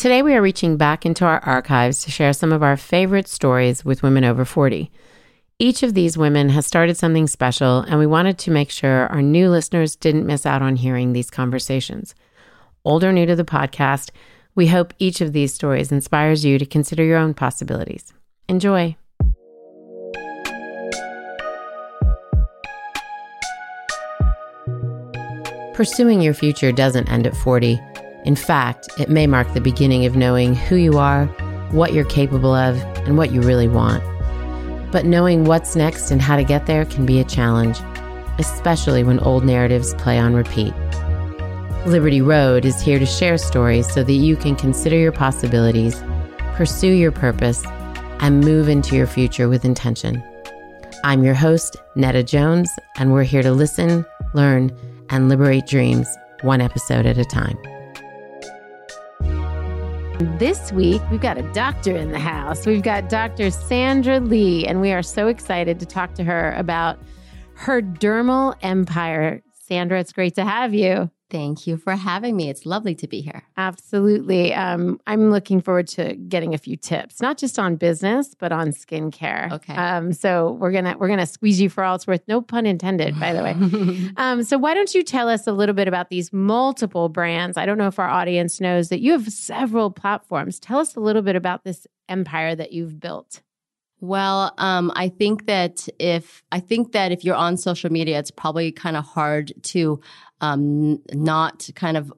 Today, we are reaching back into our archives to share some of our favorite stories with women over 40. Each of these women has started something special, and we wanted to make sure our new listeners didn't miss out on hearing these conversations. Old or new to the podcast, we hope each of these stories inspires you to consider your own possibilities. Enjoy. Pursuing your future doesn't end at 40. In fact, it may mark the beginning of knowing who you are, what you're capable of, and what you really want. But knowing what's next and how to get there can be a challenge, especially when old narratives play on repeat. Liberty Road is here to share stories so that you can consider your possibilities, pursue your purpose, and move into your future with intention. I'm your host, Netta Jones, and we're here to listen, learn, and liberate dreams one episode at a time. This week, we've got a doctor in the house. We've got Dr. Sandra Lee, and we are so excited to talk to her about her dermal empire. Sandra, it's great to have you. Thank you for having me. It's lovely to be here. Absolutely. Um, I'm looking forward to getting a few tips, not just on business, but on skincare. Okay. Um, so we're gonna we're gonna squeeze you for all it's worth. No pun intended, by the way. um, so why don't you tell us a little bit about these multiple brands? I don't know if our audience knows that you have several platforms. Tell us a little bit about this empire that you've built. Well, um, I think that if I think that if you're on social media, it's probably kind of hard to um, not kind of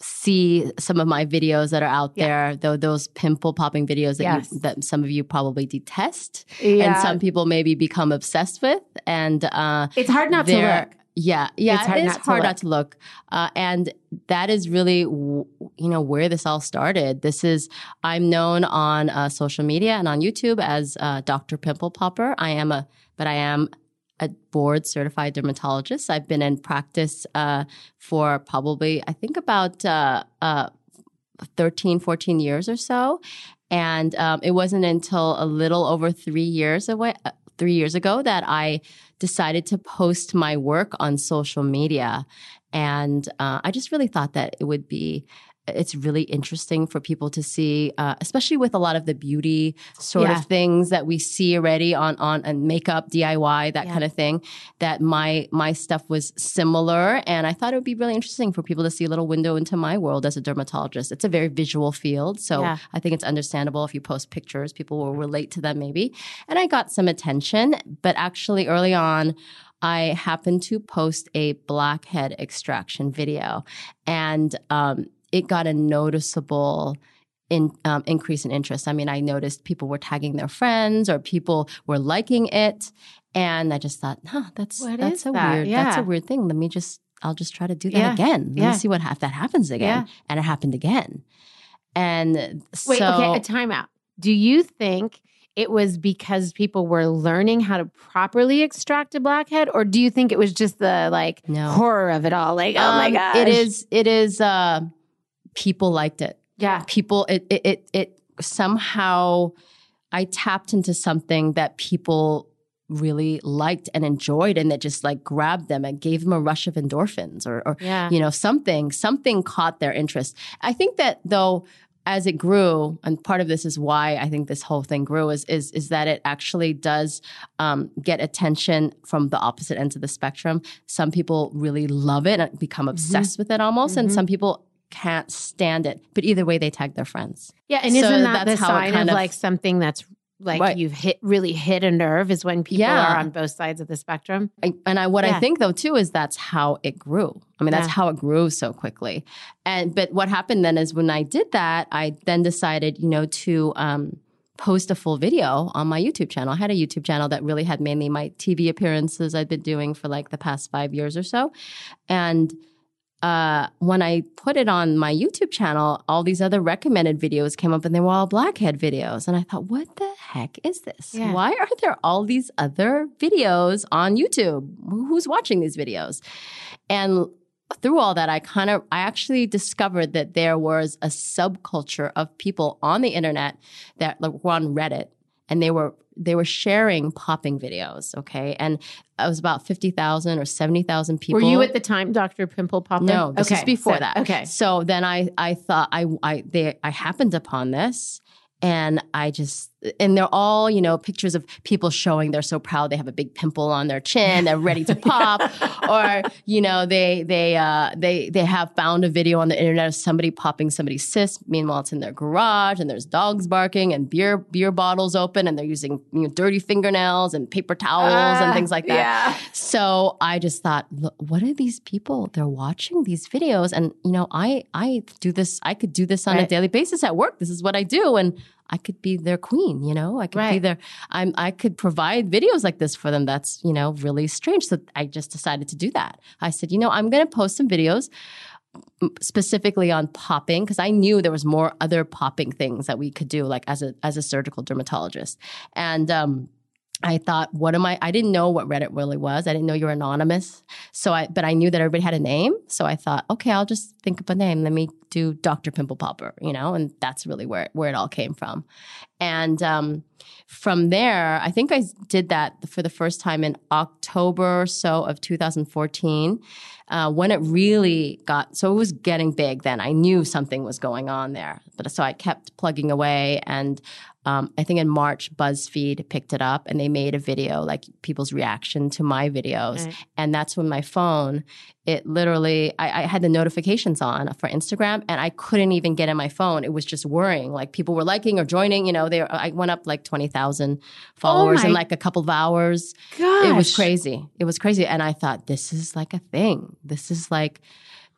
see some of my videos that are out Yeah. there, though those pimple popping videos that Yes. you, that some of you probably detest, Yeah. and some people maybe become obsessed with, and uh, It's hard not to look. Yeah, yeah, It's hard it is not to hard look. not to look, uh, and that is really, w- you know, where this all started. This is I'm known on uh, social media and on YouTube as uh, Dr. Pimple Popper. I am a, but I am a board certified dermatologist. I've been in practice uh, for probably, I think, about uh, uh, 13, 14 years or so. And um, it wasn't until a little over three years away, three years ago that I decided to post my work on social media. And uh, I just really thought that it would be. It's really interesting for people to see, uh, especially with a lot of the beauty sort Yeah. of things that we see already on on and makeup DIY that Yeah. kind of thing. That my my stuff was similar, and I thought it would be really interesting for people to see a little window into my world as a dermatologist. It's a very visual field, so Yeah. I think it's understandable if you post pictures, people will relate to them maybe. And I got some attention, but actually early on, I happened to post a blackhead extraction video, and um, it got a noticeable in, um, increase in interest. I mean, I noticed people were tagging their friends or people were liking it, and I just thought, huh, that's What that's a that? weird that's a weird thing. Let me just I'll just try to do that Yeah. again. Let Yeah. me see what ha- if that happens again. Yeah. And it happened again. And Wait, so okay, a timeout. Do you think it was because people were learning how to properly extract a blackhead, or do you think it was just the like No. horror of it all? Like, oh my god, it is it is uh people liked it. Yeah, People it it it, it somehow I tapped into something that people really liked and enjoyed and that just like grabbed them and gave them a rush of endorphins or, or Yeah. you know something something caught their interest. I think that though as it grew and part of this is why i think this whole thing grew is is, is that it actually does um, get attention from the opposite ends of the spectrum. Some people really love it and become obsessed with it almost and some people can't stand it but either way they tag their friends Yeah, and So isn't that the sign of, kind of- like something that's like Right. you've hit really hit a nerve is when people Yeah. are on both sides of the spectrum. I, and I what Yeah. I think though too is that's how it grew. I mean, that's Yeah. how it grew so quickly. And but what happened then is when I did that, I then decided, you know, to um, post a full video on my YouTube channel. I had a YouTube channel that really had mainly my TV appearances I'd been doing for like the past five years or so, and uh, when I put it on my YouTube channel, all these other recommended videos came up and they were all blackhead videos. And I thought, what the heck is this? Yeah. Why are there all these other videos on YouTube? Who's watching these videos? And through all that, I kind of, I actually discovered that there was a subculture of people on the internet that like, were on Reddit and they were they were sharing popping videos, okay? And it was about 50,000 or 70,000 people. Were you at the time Dr. Pimple Popper? No, this was before so- that. Okay. So then I I thought I I they I happened upon this and I just and they're all, you know, pictures of people showing they're so proud they have a big pimple on their chin, they're ready to pop or you know, they they uh they they have found a video on the internet of somebody popping somebody's cyst meanwhile it's in their garage and there's dogs barking and beer beer bottles open and they're using you know dirty fingernails and paper towels and Ah, things like that. yeah. So I just thought, what are these people? They're watching these videos, and you know, I I do this. I could do this on a daily basis at work. This is what I do, and I could be their queen. You know, I could be their. I'm. I could provide videos like this for them. That's you know really strange. So I just decided to do that. I said, you know, I'm going to post some videos specifically on popping because I knew there was more other popping things that we could do, like as a as a surgical dermatologist, and. um I thought, what am I? I didn't know what Reddit really was. I didn't know you were anonymous. So I, but I knew that everybody had a name. So I thought, okay, I'll just think up a name. Let me do Dr. Pimple Popper, you know, and that's really where where it all came from. And um, from there, I think I did that for the first time in October or so of 2014, uh, when it really got. So it was getting big. Then I knew something was going on there. But so I kept plugging away, and um, I think in March, BuzzFeed picked it up and they made a video, like people's reaction to my videos. Right. And that's when my phone, it literally, I, I had the notifications on for Instagram and I couldn't even get in my phone. It was just worrying. Like people were liking or joining, you know, they I went up like 20,000 followers in like a couple of hours. Gosh. It was crazy. It was crazy. And I thought, this is like a thing. This is like,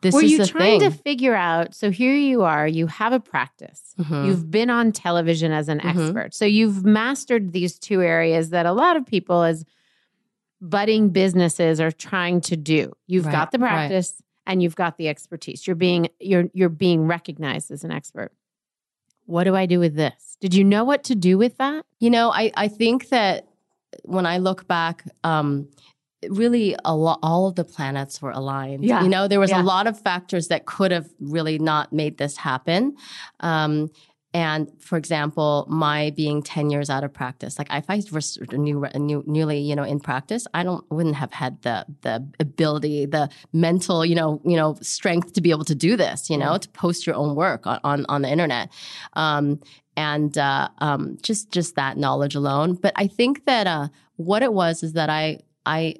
this Were you trying thing. to figure out? So here you are, you have a practice. Mhm. You've been on television as an Mhm. expert. So you've mastered these two areas that a lot of people as budding businesses are trying to do. You've Right, got the right. practice and you've got the expertise. You're being you're you're being recognized as an expert. What do I do with this? Did you know what to do with that? You know, I, I think that when I look back, um, really a lot, all of the planets were aligned. Yeah. You know, there was Yeah. a lot of factors that could have really not made this happen. Um, and for example, my being 10 years out of practice, like if I was new, new, newly, you know, in practice, I don't, wouldn't have had the, the ability, the mental, you know, you know, strength to be able to do this, you know, to post your own work on, on, on the internet. Um, and uh, um, just just that knowledge alone. But I think that uh, what it was is that I I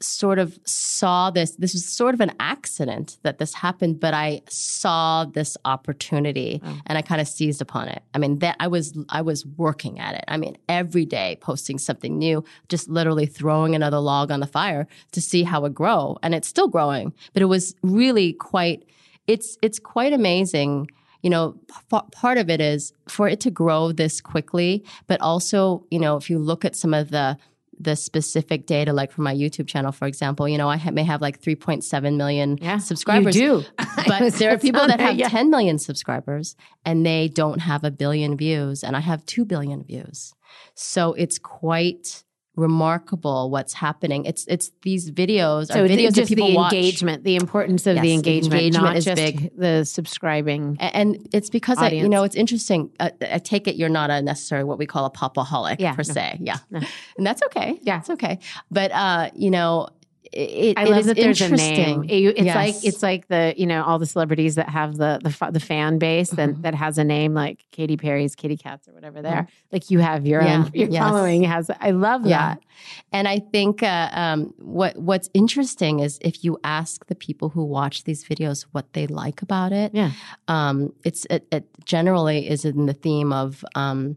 sort of saw this. This was sort of an accident that this happened, but I saw this opportunity Oh. and I kind of seized upon it. I mean, that I was I was working at it. I mean, every day posting something new, just literally throwing another log on the fire to see how it grow, and it's still growing. But it was really quite. It's it's quite amazing you know, p- part of it is for it to grow this quickly, but also, you know, if you look at some of the the specific data, like for my YouTube channel, for example, you know, I ha- may have like 3.7 million subscribers. You do. But there are people that have Yeah. 10 million subscribers and they don't have a billion views, and I have 2 billion views. So it's quite remarkable what's happening. It's it's these videos So are videos that just people the watch. engagement, the importance of Yes, the engagement, engagement not is just big. the subscribing. And it's because I, you know, it's interesting. Uh, I take it you're not a necessarily what we call a popaholic Yeah, per no. se. Yeah, No. and that's okay. Yeah. it's okay. But uh, you know, it, I it love is that there's a name. It- it's Yes. like it's like the you know all the celebrities that have the the, the fan base that Mhm. that has a name like Katy Perry's Kitty Cats or whatever. There, like you have your Yeah. own your Yes. following has. I love Yeah. that. And I think uh, um, what what's interesting is if you ask the people who watch these videos what they like about it. Yeah. Um, it's it, it generally is in the theme of um,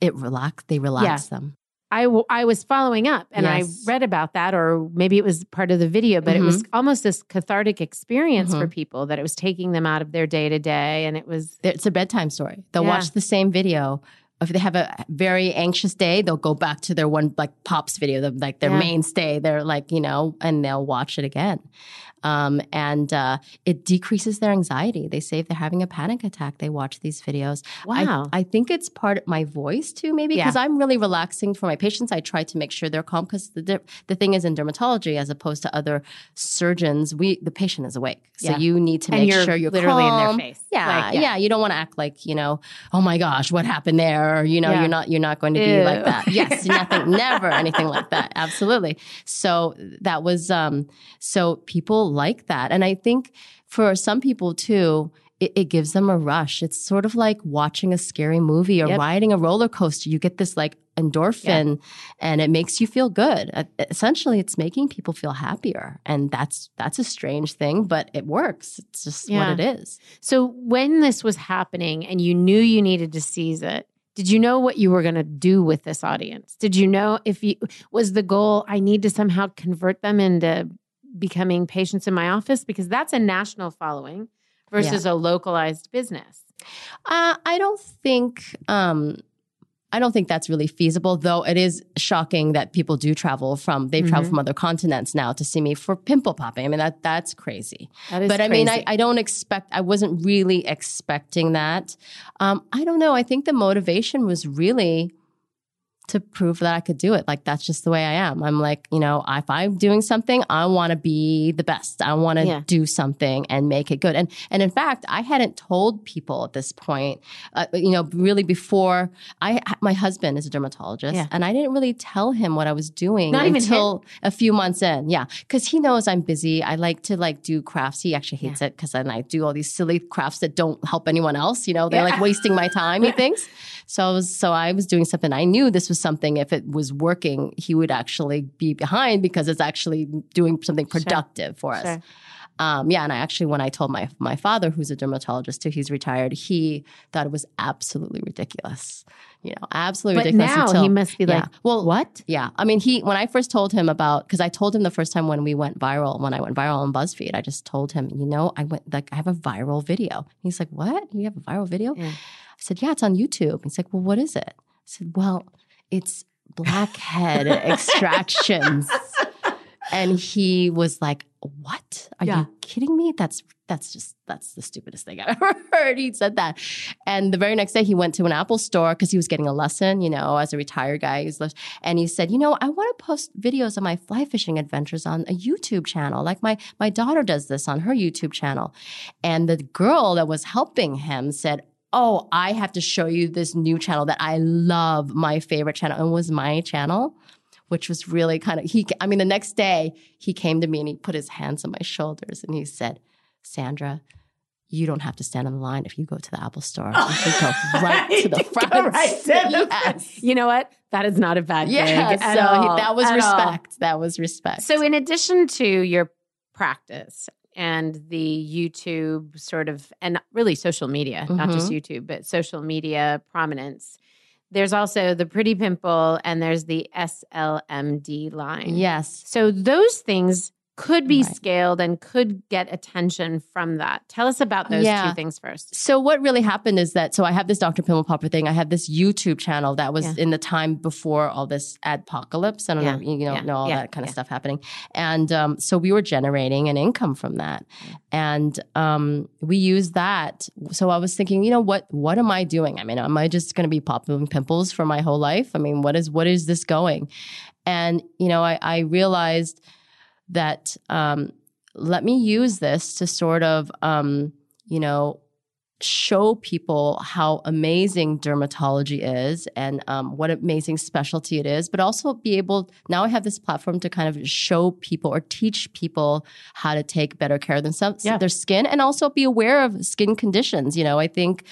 it relax. They relax them. I, w- I was following up and Yes. I read about that, or maybe it was part of the video, but it was Mm-hmm. almost this cathartic experience for people that it was taking them out of their day to day. And it was, It's a bedtime story. They'll Yeah. watch the same video. If they have a very anxious day, they'll go back to their one like pops video, the, like their Yeah. mainstay. They're like you know, and they'll watch it again. Um, and uh, it decreases their anxiety. They say if they're having a panic attack, they watch these videos. Wow. I, think it's part of my voice too, maybe Yeah. because I'm really relaxing for my patients. I try to make sure they're calm because the the thing is in dermatology, as opposed to other surgeons, we the patient is awake, so Yeah. you need to And make you're sure you're literally in their face. Yeah, Like, yeah, yeah. You don't want to act like you know, oh my gosh, what happened there? Or, you know, Yeah. you're not you're not going to be Ew. like that. Yes, nothing, never anything like that. Absolutely. So that was um. So people like that, and I think for some people too. It, it gives them a rush. It's sort of like watching a scary movie or Yep. riding a roller coaster. You get this like endorphin, and it makes you feel good. Uh, Essentially, it's making people feel happier, and that's that's a strange thing, but it works. It's just Yeah. what it is. so when this was happening and you knew you needed to seize it, did you know what you were going to do with this audience? Did you know if you was the goal, I need to somehow convert them into becoming patients in my office? Because that's a national following versus a localized business. Uh, I don't think um, I don't think that's really feasible. Though it is shocking that people do travel from they travel Mhm. from other continents now to see me for pimple popping. I mean that that's crazy. That is but I mean I. I don't expect I wasn't really expecting that. Um, I don't know. I think the motivation was really to prove that I could do it. Like that's just the way I am. I'm like, you know, if I'm doing something, I want to be the best. I want to Yeah. do something and make it good. And and in fact, I hadn't told people at this point, uh, you know, really before I my husband is a dermatologist Yeah. and I didn't really tell him what I was doing Not even until a few months in. Yeah, cuz he knows I'm busy. I like to like do crafts. He actually hates it cuz then I do all these silly crafts that don't help anyone else, you know. They're like wasting my time, he thinks. So I was so I was doing something. I knew this was something. If it was working, he would actually be behind because it's actually doing something productive for us. Sure. Um, yeah, and I actually, when I told my my father, who's a dermatologist too, he's retired. He thought it was absolutely ridiculous. You know, absolutely But ridiculous. now until, he must be like, well, what? yeah, I mean, he when I first told him about because I told him the first time when we went viral, when I went viral on BuzzFeed, I just told him, you know, I went like I have a viral video. He's like, what? You have a viral video? Yeah. I said, yeah, it's on YouTube. He's like, well, what is it? I said, well, it's blackhead extractions. And he was like, "What? Are Yeah. you kidding me? That's that's just that's the stupidest thing I've ever heard." He said that, and the very next day he went to an Apple store because he was getting a lesson, you know, as a retired guy. He's lis- and he said, "You know, I want to post videos of my fly fishing adventures on a YouTube channel, like my my daughter does this on her YouTube channel." And the girl that was helping him said. Oh, I have to show you this new channel that I love, my favorite channel, and it was my channel which was really kind of he i mean the next day he came to me and he put his hands on my shoulders and he said sandra you don't have to stand on the line if you go to the apple store you can go right to the front right to the yes. You know what? That is not a bad yeah gig so all, that was at all. respect that was respect So, in addition to your practice and the YouTube sort of, and really social media, not just Mm-hmm. YouTube, but social media prominence, there's also the Pretty Pimple and there's the SLMD line. yes So, those things could be Right. scaled and could get attention from that. Tell us about those Yeah. two things first. So what really happened is that so I have this Dr. Pimple Popper thing. I have this YouTube channel that was Yeah. in the time before all this adpocalypse. I don't Yeah. know, you know, know all that kind of stuff happening. And um, so we were generating an income from that, and um, we used that. So I was thinking, you know, what what am I doing? I mean, am I just going to be popping pimples for my whole life? I mean, what is what is this going? And, you know, I, I realized that um, let me use this to sort of, um, you know, show people how amazing dermatology is and um, what amazing specialty it is, but also be able, now I have this platform to kind of show people or teach people how to take better care of themselves, Yeah. their skin, and also be aware of skin conditions. You know, I think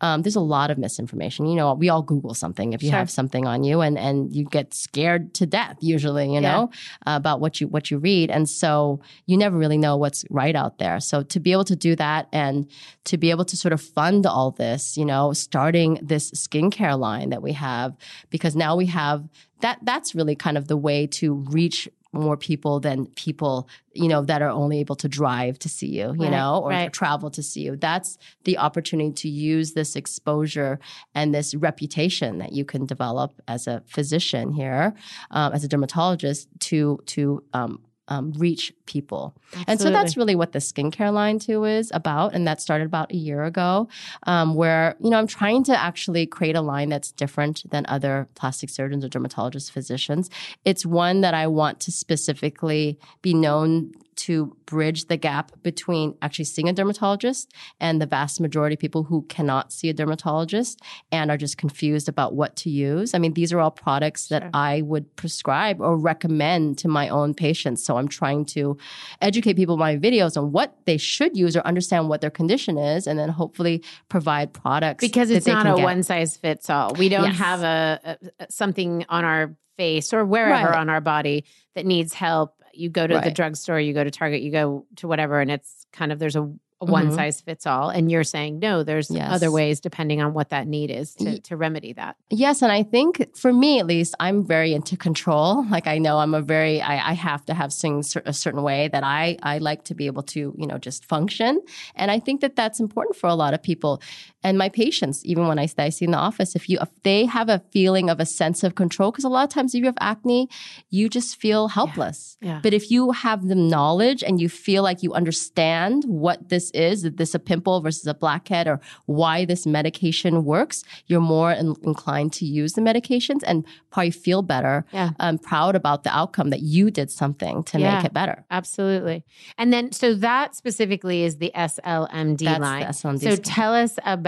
um, there's a lot of misinformation. You know, we all Google something if you Sure. have something on you, and and you get scared to death usually. You know, uh, about what you what you read, and so you never really know what's right out there. So to be able to do that and to be able to sort of fund all this, you know, starting this skincare line that we have, because now we have that. That's really kind of the way to reach more people than people you know that are only able to drive to see you you Right, know or right. travel to see you that's the opportunity to use this exposure and this reputation that you can develop as a physician here um, as a dermatologist to to um, um, reach people and so that's really what the skincare line too is about. And that started about a year ago, um, where, you know, I'm trying to actually create a line that's different than other plastic surgeons or dermatologist physicians. It's one that I want to specifically be known to bridge the gap between actually seeing a dermatologist and the vast majority of people who cannot see a dermatologist and are just confused about what to use. I mean, these are all products that Sure. I would prescribe or recommend to my own patients. So I'm trying to educate people in my videos on what they should use or understand what their condition is, and then hopefully provide products because it's not a get. one size fits all. We don't Yes. have a, a something on our face or wherever Right. on our body that needs help. You go to the drugstore, you go to Target, you go to whatever, and it's kind of there's a, a one mm-hmm. size fits all. And you're saying no, there's Yes. other ways depending on what that need is to, to remedy that. Yes, and I think for me at least, I'm very into control. Like I know I'm a very I, I have to have things a certain way that I I like to be able to you know just function, and I think that that's important for a lot of people. And my patients, even when I, I see in the office, if you if they have a feeling of a sense of control, because a lot of times if you have acne, you just feel helpless. Yeah. But if you have the knowledge and you feel like you understand what this is, that this a pimple versus a blackhead, or why this medication works, you're more in- inclined to use the medications and probably feel better. Yeah. Um, proud about the outcome that you did something to Yeah. make it better. Absolutely. And then, so that specifically is the SLMD That's line. the SLMD so tell us about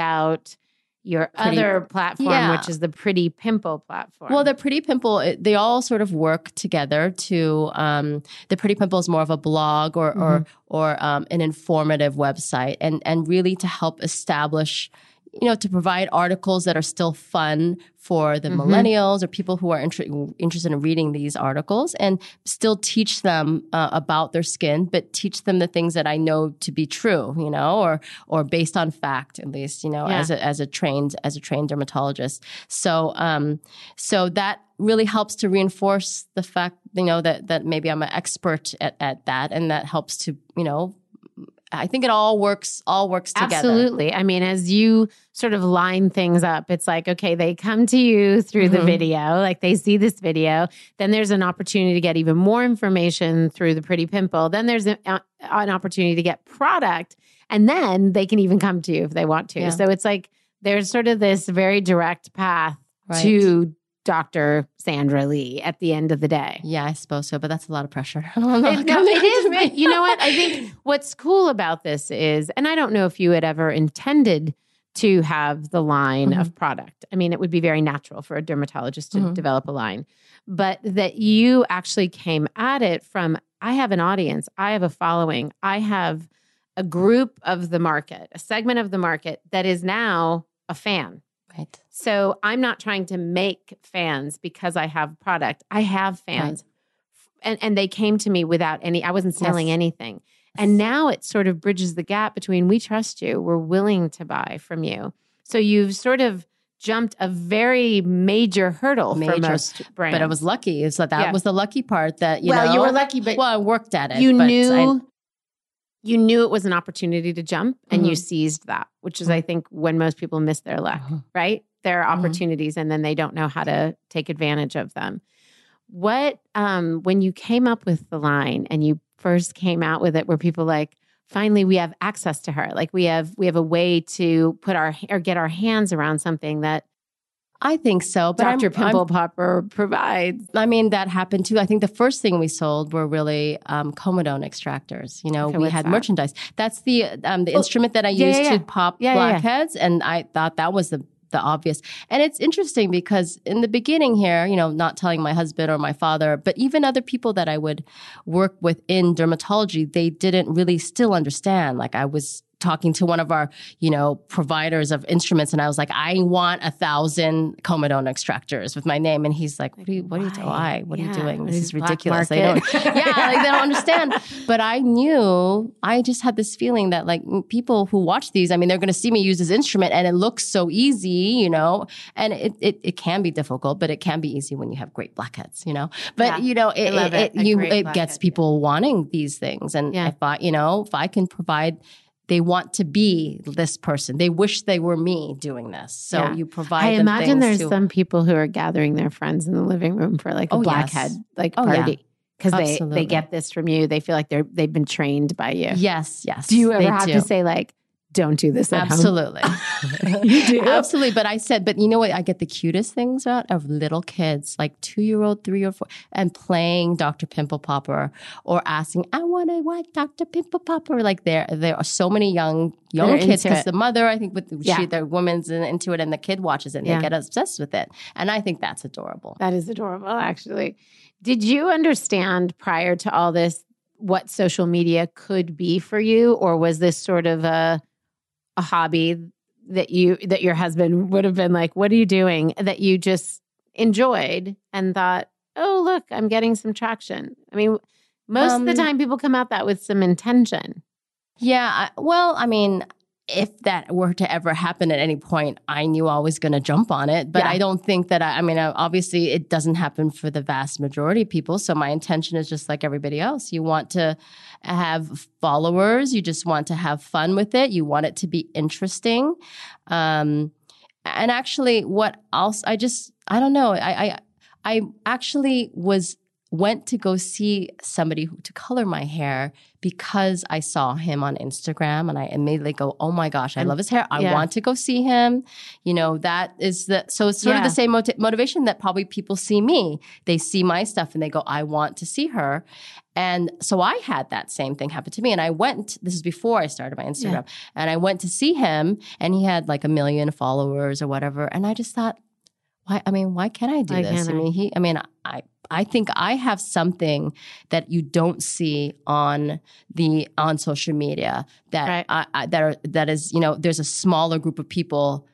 your Pretty- other platform, Yeah. which is the Pretty Pimple platform. Well, the Pretty Pimple, they all sort of work together to, um, the Pretty Pimple is more of a blog or, or, or um, an informative website and, and really to help establish, you know, to provide articles that are still fun for the Mhm. millennials or people who are inter- interested in reading these articles and still teach them uh, about their skin, but teach them the things that I know to be true, you know, or, or based on fact, at least, you know, Yeah. as a, as a trained, as a trained dermatologist. So, um, so that really helps to reinforce the fact, you know, that that maybe I'm an expert at, at that, and that helps to, you know, I think it all works all works together. Absolutely. I mean, as you sort of line things up, it's like, okay, they come to you through the Mhm. video, like they see this video. Then there's an opportunity to get even more information through the Pretty Pimple. Then there's a, uh, an opportunity to get product. And then they can even come to you if they want to. Yeah. So it's like there's sort of this very direct path Right. to Dr. Sandra Lee at the end of the day. Yeah, I suppose so, but that's a lot of pressure. I don't know. It, no, it is. But you know what? I think what's cool about this is, and I don't know if you had ever intended to have the line of product. I mean, it would be very natural for a dermatologist to Mhm. develop a line, but that you actually came at it from I have an audience, I have a following, I have a group of the market, a segment of the market that is now a fan. Right. So I'm not trying to make fans because I have product. I have fans. And and they came to me without any I wasn't selling Yes. anything. And now it sort of bridges the gap between we trust you, we're willing to buy from you. So you've sort of jumped a very major hurdle for Major. most brands. But I was lucky. So that Yeah. was the lucky part that you well, know. you were lucky, but well, I worked at it. you knew I- you knew it was an opportunity to jump and you Mhm. seized that, which is I think when most people miss their luck, Mhm. right? There are Mhm. opportunities and then they don't know how to take advantage of them. What um when you came up with the line and you first came out with it were people like finally we have access to her like we have we have a way to put our or get our hands around something that I think so. But Dr. I'm- Pimple I'm- Popper provides. I mean, that happened too. I think the first thing we sold were really um, comedone extractors. You know, Okay, we had that? merchandise. That's the um, the instrument that I yeah, used yeah, yeah. to pop blackheads, and I thought that was the the obvious. And it's interesting because in the beginning here, you know, not telling my husband or my father, but even other people that I would work with in dermatology, they didn't really still understand. Like I was talking to one of our, you know, providers of instruments and I was like, I want a thousand comedone extractors with my name. And he's like, what are you, what are you, Why? What are you doing? what This is ridiculous. They don't, yeah, like they don't understand. But I knew, I just had this feeling that like people who watch these, I mean, they're going to see me use this instrument and it looks so easy, you know, and it, it, it can be difficult, but it can be easy when you have great blackheads, you know, but Yeah, you know, it, it, it. You, it gets people wanting these things. And Yeah. if I, you know, if I can provide, they want to be this person. They wish they were me doing this. So Yeah. you provide. I imagine there's to- some people who are gathering their friends in the living room for like a Oh, yes. blackhead like Oh, party because they they get this from you. They feel like they're they've been trained by you. Yes, yes. Do you ever have do. to say like, "Don't do this"? At home? Absolutely. You do? Absolutely. But I said, but you know what? I get the cutest things out of little kids, like two year old, three or four, and playing Dr. Pimple Popper or asking, I want to watch Dr. Pimple Popper. Like there, there are so many young, young They're kids because the mother, I think with Yeah. she, the woman's in- into it and the kid watches it and Yeah. they get obsessed with it. And I think that's adorable. That is adorable, actually. Did you understand prior to all this what social media could be for you, or was this sort of a a hobby that you that your husband would have been like, "What are you doing?" That you just enjoyed and thought, "Oh, look, I'm getting some traction." I mean, most of the Um, time, people come out that with some intention. Yeah. I, well, I mean, if that were to ever happen at any point, I knew I was going to jump on it. But Yeah. I don't think that I, I mean, uh, obviously, it doesn't happen for the vast majority of people. So my intention is just like everybody else. You want to have followers, you just want to have fun with it, you want it to be interesting. Um, and actually, what else? I just, I don't know. I, I, I actually was went to go see somebody who, to color my hair because I saw him on Instagram and I immediately go, "Oh my gosh, I love his hair. I yeah. want to go see him." You know, that is the so it's sort Yeah. of the same moti- motivation that probably people see me. They see my stuff and they go, "I want to see her." And so I had that same thing happen to me and I went this is before I started my Instagram and I went to see him and he had like a million followers or whatever and I just thought why I mean why can't I do Why this? I I? mean he I mean I I think I have something that you don't see on the on social media that Right. I, I, that are, that is you know there's a smaller group of people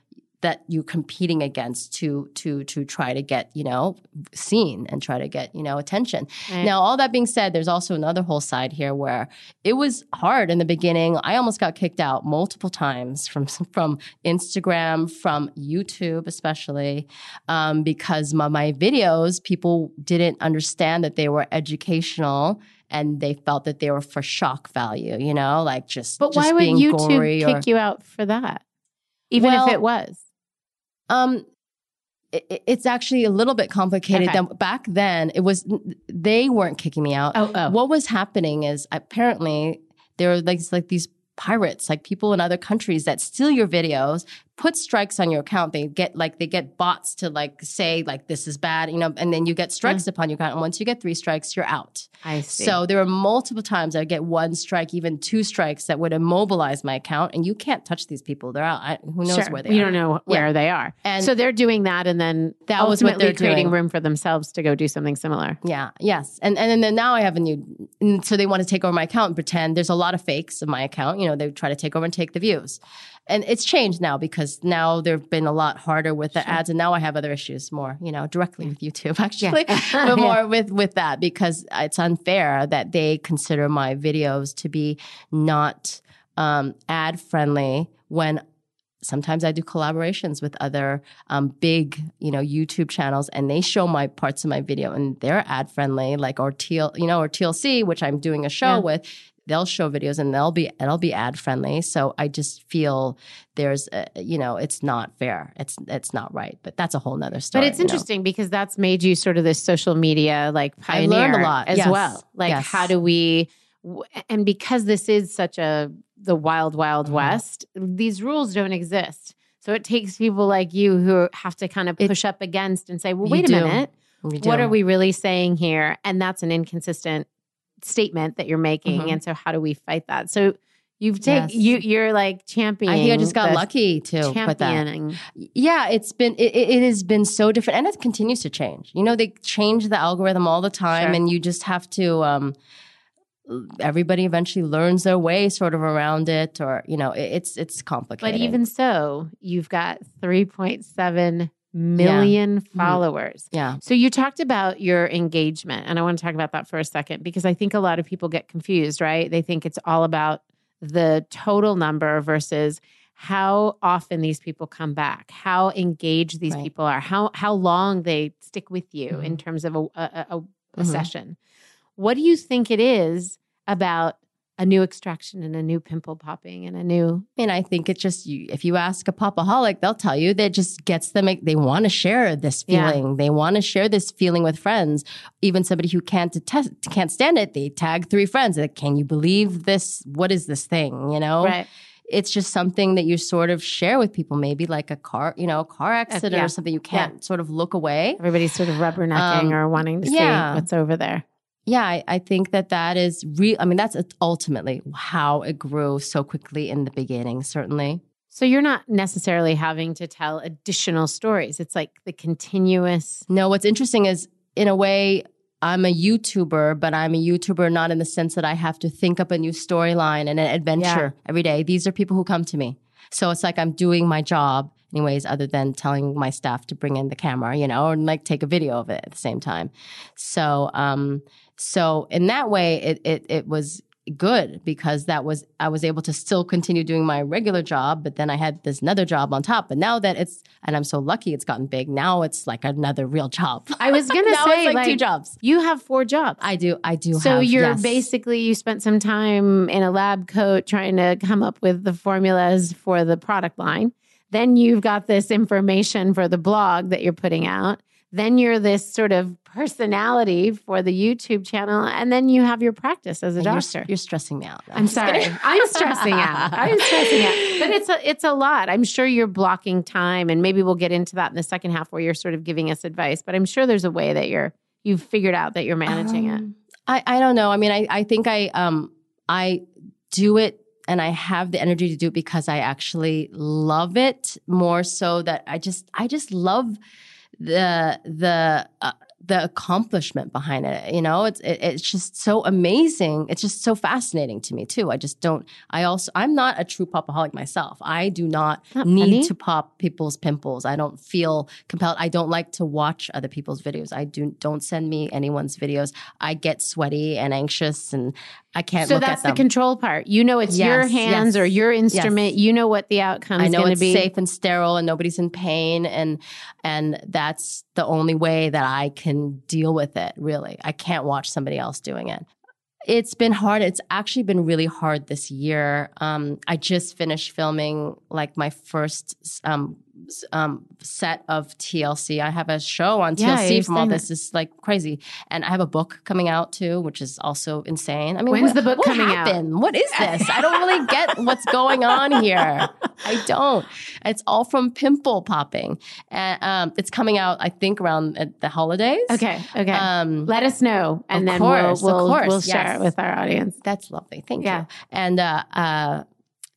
that you're competing against to to to try to get you know seen and try to get you know attention. Right. Now all that being said, there's also another whole side here where it was hard in the beginning. I almost got kicked out multiple times from from Instagram, from YouTube especially um, because my, my videos, people didn't understand that they were educational and they felt that they were for shock value, you know, like just. But just why would YouTube kick or, you out for that? Even Well, if it was. Um, it, it's actually a little bit complicated. Okay. Than, back then, it was they weren't kicking me out. Oh, oh. What was happening is apparently there were like like these pirates, like people in other countries that steal your videos, put strikes on your account. They get like they get bots to like say like this is bad, you know, and then you get strikes upon your account. And once you get three strikes, you're out. I see. So there were multiple times I get one strike, even two strikes that would immobilize my account, and you can't touch these people. They're out. I, who knows sure. where they you are? You don't know where Yeah. they are. And- so they're doing that and then That was what they're creating doing. room for themselves to go do something similar. Yeah, yes. And, and then now I have a new, so they want to take over my account and pretend there's a lot of fakes of my account. You know, they try to take over and take the views. And it's changed now because now they've been a lot harder with the ads. And now I have other issues more, you know, directly with YouTube actually, but more with, with that because it's unfair that they consider my videos to be not um, ad friendly when sometimes I do collaborations with other um, big, you know, YouTube channels, and they show my parts of my video, and they're ad friendly, like or TL, you know, or TLC, which I'm doing a show Yeah. with. They'll show videos, and they'll be it'll be ad friendly. So I just feel there's, a, you know, it's not fair. It's it's not right. But that's a whole nother story. But it's you know. interesting because that's made you sort of this social media like pioneer. I learned a lot, as yes, well. Like yes. how do we and because this is such a the wild wild Mhm. west, these rules don't exist. So it takes people like you who have to kind of It- push up against and say, well, wait a do. minute. What are we really saying here? And that's an inconsistent statement that you're making. Mhm. And so how do we fight that? So you've taken Yes. you you're like championing. I think I just got lucky too. Championing. Yeah, it's been it, it it has been so different, and it continues to change. You know, they change the algorithm all the time, Sure. and you just have to. Um, everybody eventually learns their way, sort of around it, or you know, it, it's it's complicated. But even so, you've got 3.7 million Mm-hmm. followers. yeah, So you talked about your engagement, and I want to talk about that for a second because I think a lot of people get confused, right? They think it's all about the total number versus how often these people come back, how engaged these Right. people are, how how long they stick with you in Mhm. terms of a a, a, a Mhm. session. What do you think it is about a new extraction and a new pimple popping and a new and I think it just you, if you ask a popaholic, they'll tell you that just gets them. They want to share this Yeah. feeling. They want to share this feeling with friends. Even somebody who can't detest, can't stand it, they tag three friends. Like, can you believe this? What is this thing? You know, right? it's just something that you sort of share with people, maybe like a car, you know, car accident yeah. or something you can't sort of look away. Everybody's sort of rubbernecking Um, or wanting to yeah. see what's over there. Yeah, I, I think that that is real. I mean, that's ultimately how it grew so quickly in the beginning, certainly. So you're not necessarily having to tell additional stories. It's like the continuous. No, what's interesting is, in a way, I'm a YouTuber, but I'm a YouTuber not in the sense that I have to think up a new storyline and an adventure every day. These are people who come to me. So it's like I'm doing my job anyways, other than telling my staff to bring in the camera, you know, and like take a video of it at the same time. So, um, so in that way, it, it, it was good because that was, I was able to still continue doing my regular job, but then I had this another job on top. But now that it's, and I'm so lucky it's gotten big, now it's like another real job. I was gonna now say it's like, two jobs. You have four jobs. I do, I do so have, you're yes. basically you spent some time in a lab coat trying to come up with the formulas for the product line. Then you've got this information for the blog that you're putting out. Then you're this sort of personality for the YouTube channel, and then you have your practice as a You're- doctor. You're, stressing me out. No, I'm sorry. I'm stressing out. I'm stressing out. But it's a it's a lot. I'm sure you're blocking time and maybe we'll get into that in the second half where you're sort of giving us advice, but I'm sure there's a way that you're you've figured out that you're managing it. Um, I, I don't know. I mean, I, I think I um I do it and I have the energy to do it because I actually love it more so that I just I just love the the uh, the accomplishment behind it. You know, it's it, it's just so amazing. It's just so fascinating to me too. I just don't. I also I'm not a true popaholic myself. I do not Not need funny. to pop people's pimples. I don't feel compelled. I don't like to watch other people's videos. I do don't send me anyone's videos. I get sweaty and anxious and I can't So that's at the control part. You know it's your hands yes, or your instrument. yes. You know what the outcome I is know going to it's be. safe and sterile and nobody's in pain and and that's the only way that I can deal with it, really. I can't watch somebody else doing it. It's been hard. It's actually been really hard this year. Um, I just finished filming like my first um, um, set of TLC. I have a show on Yeah, TLC from all this. It's like crazy. And I have a book coming out too, which is also insane. I mean, When's what- the book coming out? happened? What is this? I don't really get what's going on here. I don't. It's all from pimple popping. And um, it's coming out, I think, around at the holidays. Okay. Okay. Um, Let us know, and then course, we'll we'll, we'll share yes. it with our audience. that's lovely. Thank Yeah. you. And uh, uh,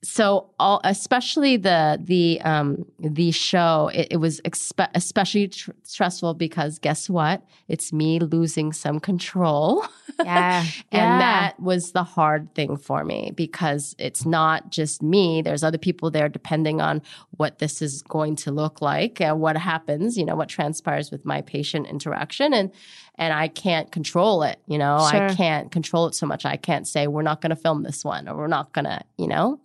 so, all, especially the the um, the show, it, it was expe- especially tr- stressful because guess what? It's me losing some control. Yeah. And that was the hard thing for me because it's not just me. There's other people there depending on what this is going to look like and what happens, you know, what transpires with my patient interaction. And and I can't control it, you know. Sure. I can't control it so much. I can't say we're not gonna film this one or we're not gonna, you know.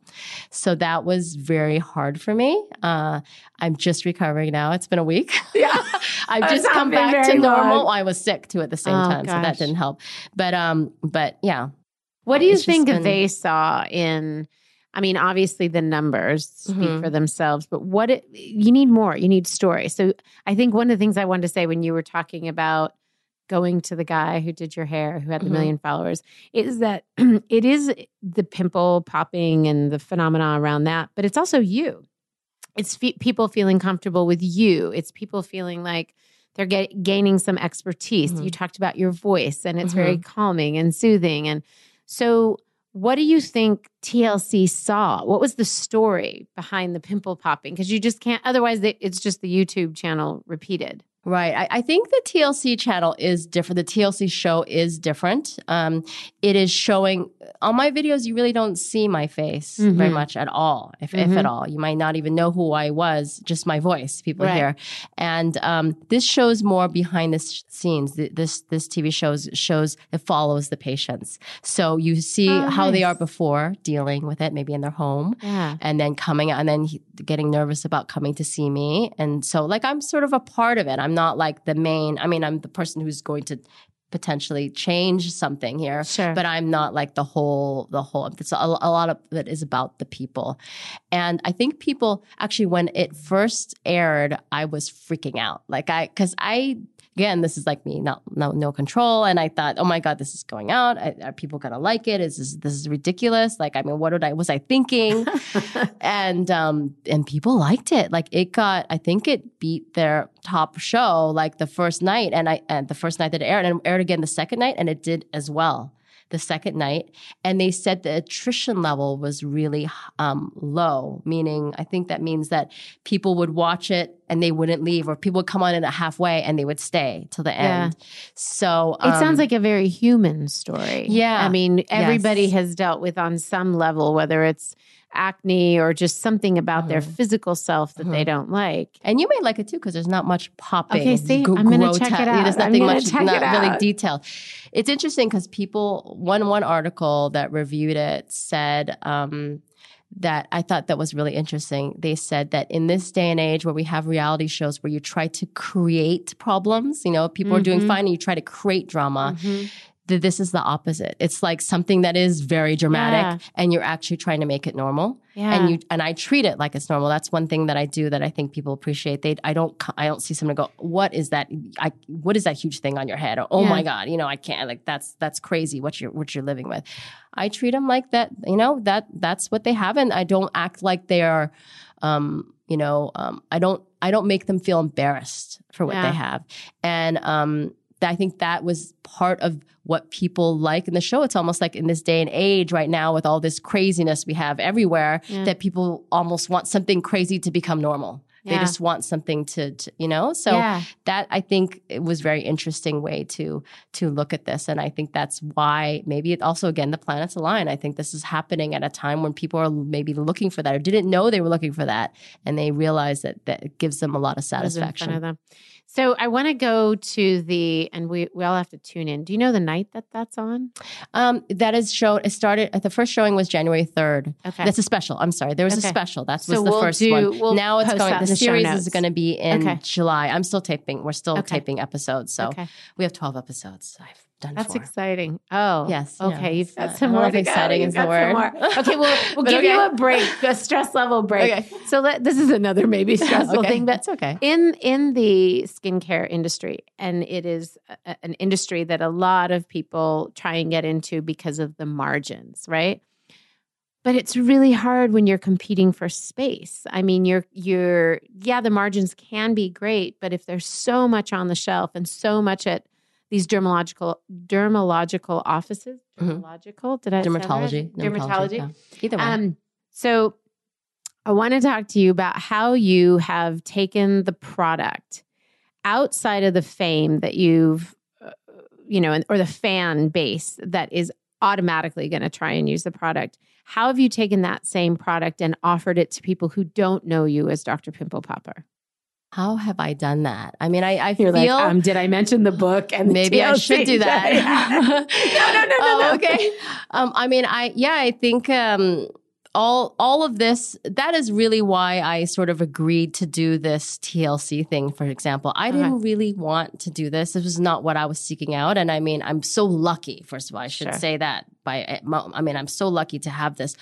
So that was very hard for me. Uh, I'm just recovering now. It's been a week. Yeah. I've just come back to normal. long. I was sick too at the same Oh, time, so that didn't help. But um, but yeah, What do you It's think been- they saw in? I mean, obviously the numbers speak Mhm. for themselves, but what it, you need more. You need story. So I think one of the things I wanted to say when you were talking about going to the guy who did your hair, who had the Mhm. million followers, is that it is the pimple popping and the phenomena around that, but it's also you. it's fe- people feeling comfortable with you. It's people feeling like they're get, gaining some expertise. Mhm. You talked about your voice, and it's Mm-hmm. very calming and soothing. And so, what do you think TLC saw? What was the story behind the pimple popping? Because you just can't. Otherwise, it's just the YouTube channel repeated. Right. I, I think the TLC channel is different. The TLC show is different. Um, it is showing on my videos. You really don't see my face very Mhm. much at all, if, if Mhm. at all. You might not even know who I was, just my voice. People Right. hear, and um, this shows more behind the scenes. This this TV shows shows it follows the patients, so you see Oh, how they are before dealing with it, maybe in their home, Yeah. and then coming and then getting nervous about coming to see me and so like i'm sort of a part of it i'm not like the main i mean i'm the person who's going to potentially change something here Sure. but i'm not like the whole the whole it's a, a lot of it is about the people and i think people actually when it first aired i was freaking out like i because i again this is like me not no no control and i thought oh my god this is going out. I, are people gonna like it? Is this this is ridiculous? Like i mean what did i was i thinking? And um and people liked it. Like it got i think it beat their top show like the first night and i and the first night that it aired and it aired again the second night and it did as well the second night and they said the attrition level was really um, low meaning i think that means that people would watch it and they wouldn't leave or people would come on in at halfway and they would stay till the Yeah. end so It sounds um, like a very human story. Yeah. I mean, everybody Yes. has dealt with on some level, whether it's acne or just something about their Mhm. physical self that they don't like. And you may like it too because there's not much popping. Okay, see, I'm gonna check it out. There's nothing much, not really detailed. It's interesting because people, one one article that reviewed it said um, that I thought that was really interesting. They said that in this day and age where we have reality shows where you try to create problems, you know, people are doing Mhm. fine and you try to create drama. That this is the opposite. It's like something that is very dramatic, Yeah. and you're actually trying to make it normal Yeah. and you and I treat it like it's normal. That's one thing that I do that I think people appreciate. They I don't I don't see someone go, what is that? I what is that huge thing on your head? Or, oh Yeah. my god, you know I can't like that's that's crazy. What you're what you're living with. I treat them like that. You know that that's what they have, and I don't act like they are. Um, you know, um, I don't I don't make them feel embarrassed for what Yeah. they have, and um, I think that was part of what people like in the show. It's almost like in this day and age right now with all this craziness we have everywhere Yeah. that people almost want something crazy to become normal. They just want something to, to you know. So Yeah. that I think it was very interesting way to to look at this, and I think that's why maybe it also again the planets align. I think this is happening at a time when people are maybe looking for that or didn't know they were looking for that, and they realize that that gives them a lot of was in front satisfaction. So I want to go to the, and we, we all have to tune in. Do you know the night that that's on? Um, that is shown. It started. The first showing was January third. Okay. That's a special. I'm sorry. There was Okay. a special. That was So the we'll 1st do- one. we'll now it's going. The the series notes. is going to be in Okay. July. I'm still taping. We're still Okay. taping episodes. So we have 12 episodes. I've done. That's four. exciting. Oh, Yes, Okay, yeah, you've got some more exciting is the word. more. Okay, we'll we'll give you a break, a stress level break. Okay. So let, this is another maybe stressful Okay, thing, but that's okay. in in the skincare industry, and it is a, an industry that a lot of people try and get into because of the margins, right? But it's really hard when you're competing for space. I mean, you're you're yeah, the margins can be great, but if there's so much on the shelf and so much at these dermatological dermatological offices, Mhm. dermatological, did I say that? Dermatology. dermatology. yeah. Either way. Um, so I want to talk to you about how you have taken the product outside of the fame that you've, uh, you know, or the fan base that is automatically going to try and use the product. How have you taken that same product and offered it to people who don't know you as Dr. Pimple Popper? How have I done that? I mean, I, I You're feel like, um, did I mention the book? And the maybe I should do that. no, no, no, no, Oh, no. okay. Um, I mean, I yeah, I think um, all all of this. That is really why I sort of agreed to do this TLC thing. For example, I Uh-huh. didn't really want to do this. This was not what I was seeking out. And I mean, I'm so lucky. First of all, I should Sure. say that. By I mean, I'm so lucky to have this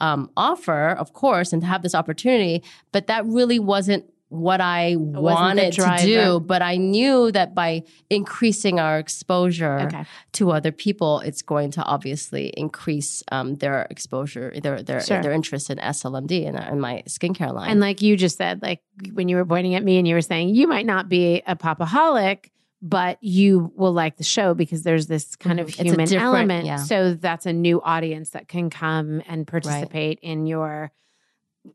um, offer, of course, and to have this opportunity. But that really wasn't what I wanted to do, but I knew that by increasing our exposure Okay. to other people, it's going to obviously increase um, their exposure, their their Sure. their interest in SLMD and, and my skincare line. And like you just said, like when you were pointing at me and you were saying you might not be a popaholic, but you will like the show because there's this kind of Mhm. A human element. yeah. So that's a new audience that can come and participate in your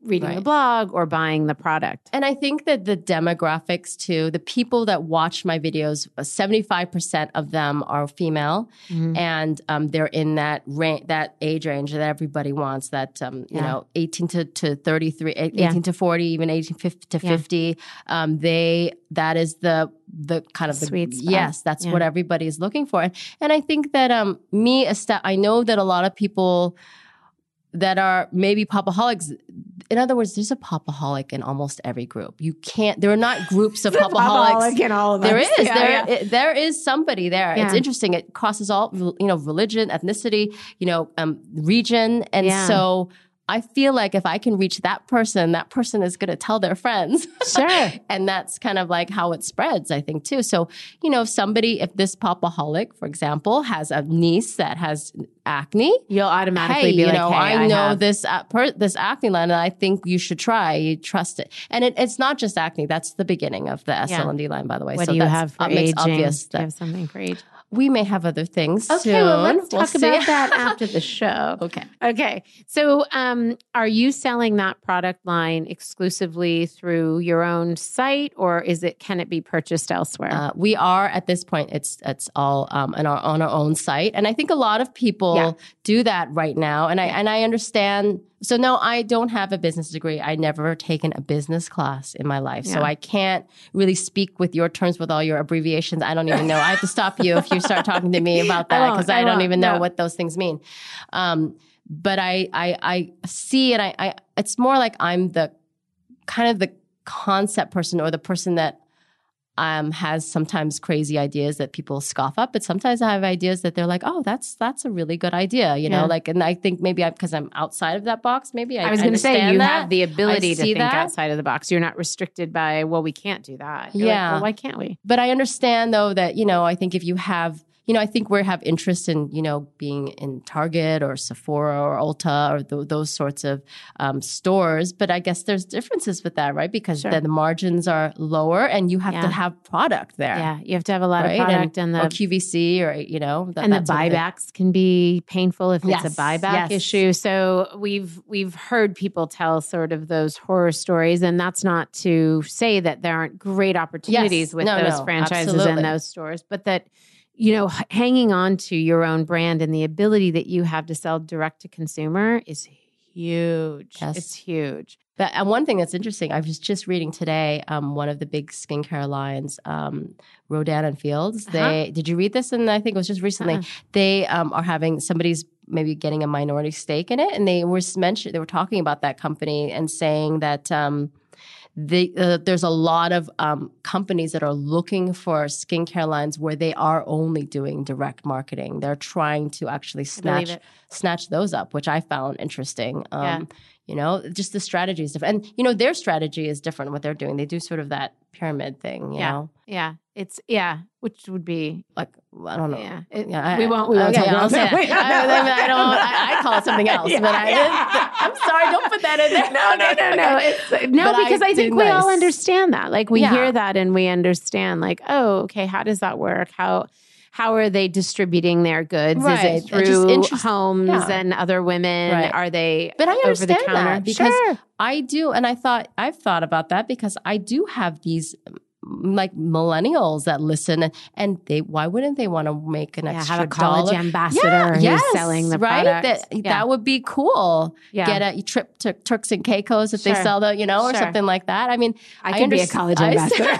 reading the blog or buying the product. And I think that the demographics too, the people that watch my videos, uh, 75% of them are female Mhm. and um, they're in that range, that age range that everybody wants that, um, you Yeah. know, 18 to, to 33, eight- Yeah. 18 to 40, even 18 fif- to Yeah. 50. Um, they, that is the, the kind of the, Sweet spot. yes, that's Yeah. what everybody is looking for. And I think that um, me, I know that a lot of people that are maybe popaholics. In other words, there's a popaholic in almost every group. You can't. There are not groups of popaholics. in all of There is. Yeah, there, yeah. It, there is somebody there. It's interesting. It crosses all you know religion, ethnicity, you know, um, region, and Yeah. so. I feel like if I can reach that person, that person is going to tell their friends. Sure. and that's kind of like how it spreads, I think, too. So, you know, if somebody, if this popaholic, for example, has a niece that has acne, You'll automatically hey, be you like, know, hey, I know have- this uh, per, this acne line, and I think you should try. You trust it, and it, it's not just acne. That's the beginning of the SLMD line, by the way. What so do you have for makes aging? obvious Do you have something for age? We may have other things. Okay, soon. well, let's We'll talk see. about that after the show. okay. Okay. So, um, are you selling that product line exclusively through your own site or is it, can it be purchased elsewhere? Uh, we are at this point. It's it's all um, on our on our own site, and I think a lot of people Yeah. do that right now. And I and I understand. So no, I don't have a business degree. I never taken a business class in my life, so I can't really speak with your terms with all your abbreviations. I don't even know. I have to stop you if you start talking to me about that because I I, don't won't, even know no. what those things mean. Um, but I I I see, and I, I it's more like I'm the kind of the concept person or the person that um, has sometimes crazy ideas that people scoff up, but sometimes I have ideas that they're like, "Oh, that's that's a really good idea," you know. Yeah. Like, and I think maybe because I'm outside of that box, maybe I, I was going to say you that. have the ability to think that. outside of the box. You're not restricted by, well, we can't do that. You're like, Yeah. well, why can't we? But I understand though that you know I think if you have you know I think we have interest in you know being in Target or Sephora or Ulta or th- those sorts of um, stores. But I guess there's differences with that, right? Because Sure. then the margins are lower and you have Yeah. to have product there. Yeah. You have to have a lot Right? of product and, or the QVC or you know that, and the buybacks can be painful if Yes, it's a buyback yes. issue. So we've we've heard people tell sort of those horror stories, and that's not to say that there aren't great opportunities Yes. with No, those no, franchises absolutely. and those stores, but that you know hanging on to your own brand and the ability that you have to sell direct to consumer is huge. Yes. It's huge. But and one thing that's interesting, I was just reading today. Um, one of the big skincare lines, um, Rodan and Fields. Uh-huh. They did you read this? And I think it was just recently. Uh-uh. They um, are having somebody's maybe getting a minority stake in it, and they were mentioned. They were talking about that company and saying that. Um, the, uh, there's a lot of um, companies that are looking for skincare lines where they are only doing direct marketing. They're trying to actually snatch snatch those up, which I found interesting. Um, Yeah. You know, just the strategy is different, and you know their strategy is different. What they're doing, they do sort of that pyramid thing. You Yeah. know, Yeah. It's yeah, which would be like I don't know. yeah. It- Yeah, I- we won't. We won't okay, talk I'll about say that. that. I, I, don't. I, I call it something else, Yeah, but I. yeah. I'm sorry. Don't put that in there. no, no, no, no. It's uh, no, But I because I, think we all understand that. Like we Yeah. hear that and we understand. Like, oh, okay, how does that work? How how are they distributing their goods? Right. Is it just through homes yeah. and other women? Right. Are they But I over the understand counter? that because Sure. I do, and I thought I've thought about that because I do have these like millennials that listen, and, they why wouldn't they want to make an yeah, extra have a college dollar? ambassador who's selling the right. products. That yeah. that would be cool. yeah. Get a trip to Turks and Caicos if they sell the, you know, or Sure. something like that. I mean, I could be a college ambassador.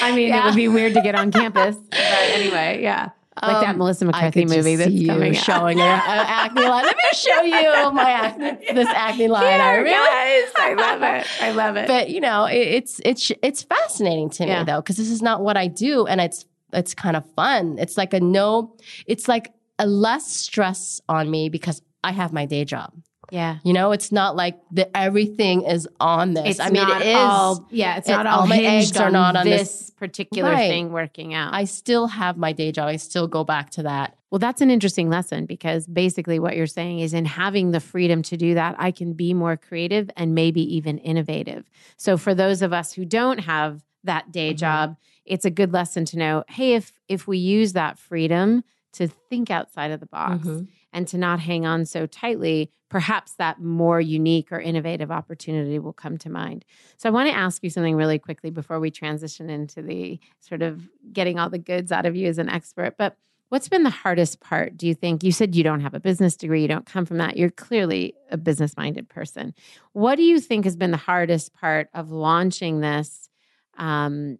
I mean, it would be weird to get on campus, but anyway, yeah, like that Um, Melissa McCarthy movie that's you coming showing an acne line. Let me show you my acne, this acne line. I guys, I love it. I love it. but you know it, it's it's it's fascinating to Yeah. me though because this is not what i do and it's it's kind of fun it's like a no it's like a less stress on me because i have my day job Yeah. You know, it's not like the everything is on this. It's I mean, not it is. all, yeah, it's it- not all, all my eggs are not on this, this- particular Right. thing working out. I still have my day job. I still go back to that. Well, that's an interesting lesson because basically what you're saying is in having the freedom to do that, I can be more creative and maybe even innovative. So for those of us who don't have that day Mhm. job, it's a good lesson to know, hey, if if we use that freedom to think outside of the box Mhm. And to not hang on so tightly, perhaps that more unique or innovative opportunity will come to mind. So I want to ask you something really quickly before we transition into the sort of getting all the goods out of you as an expert. But what's been the hardest part, do you think? You said you don't have a business degree, you don't come from that. You're clearly a business minded person. What do you think has been the hardest part of launching this? Um,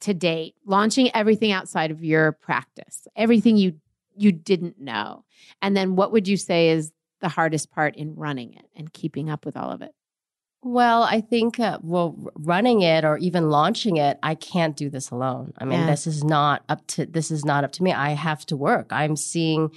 to date, launching everything outside of your practice, everything you you didn't know. And then what would you say is the hardest part in running it and keeping up with all of it? Well, I think, uh, well, running it or even launching it, I can't do this alone. I mean, Yeah. this is not up to this is not up to me. I have to work. I'm seeing,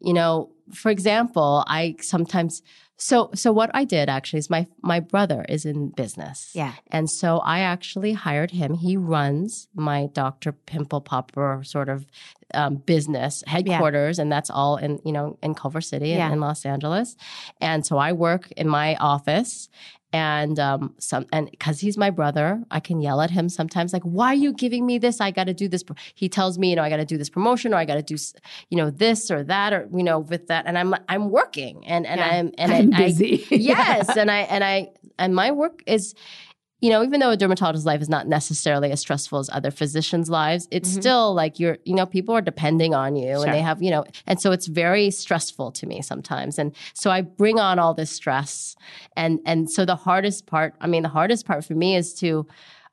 you know, for example, I sometimes so so what I did actually is my my brother is in business. Yeah. And so I actually hired him. He runs my Dr. Pimple Popper sort of um, business headquarters, and that's all in you know in Culver City in- in, Los Angeles. And so I work in my office. And um, some and because he's my brother, I can yell at him sometimes, like, "Why are you giving me this? I got to do this." He tells me, you know, I got to do this promotion, or I got to do, you know, this or that, or you know, with that. And I'm I'm working, and and Yeah. I'm and I'm I, I- busy. yes and i and i and my work is you know even though a dermatologist's life is not necessarily as stressful as other physicians lives it's Mhm. still like you're you know people are depending on you Sure. and they have you know and so it's very stressful to me sometimes and so i bring on all this stress and and so the hardest part i mean the hardest part for me is to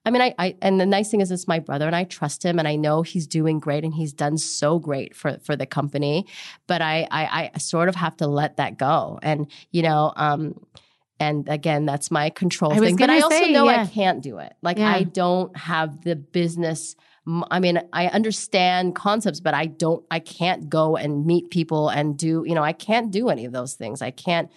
I mean, I, I and the nice thing is it's my brother and I trust him and I know he's doing great and he's done so great for for the company, but I I, I sort of have to let that go and you know um and again that's my control thing but I also say, know yeah. I can't do it like Yeah. I don't have the business I mean, I understand concepts, but I don't, I can't go and meet people and do, you know, I can't do any of those things. I can't,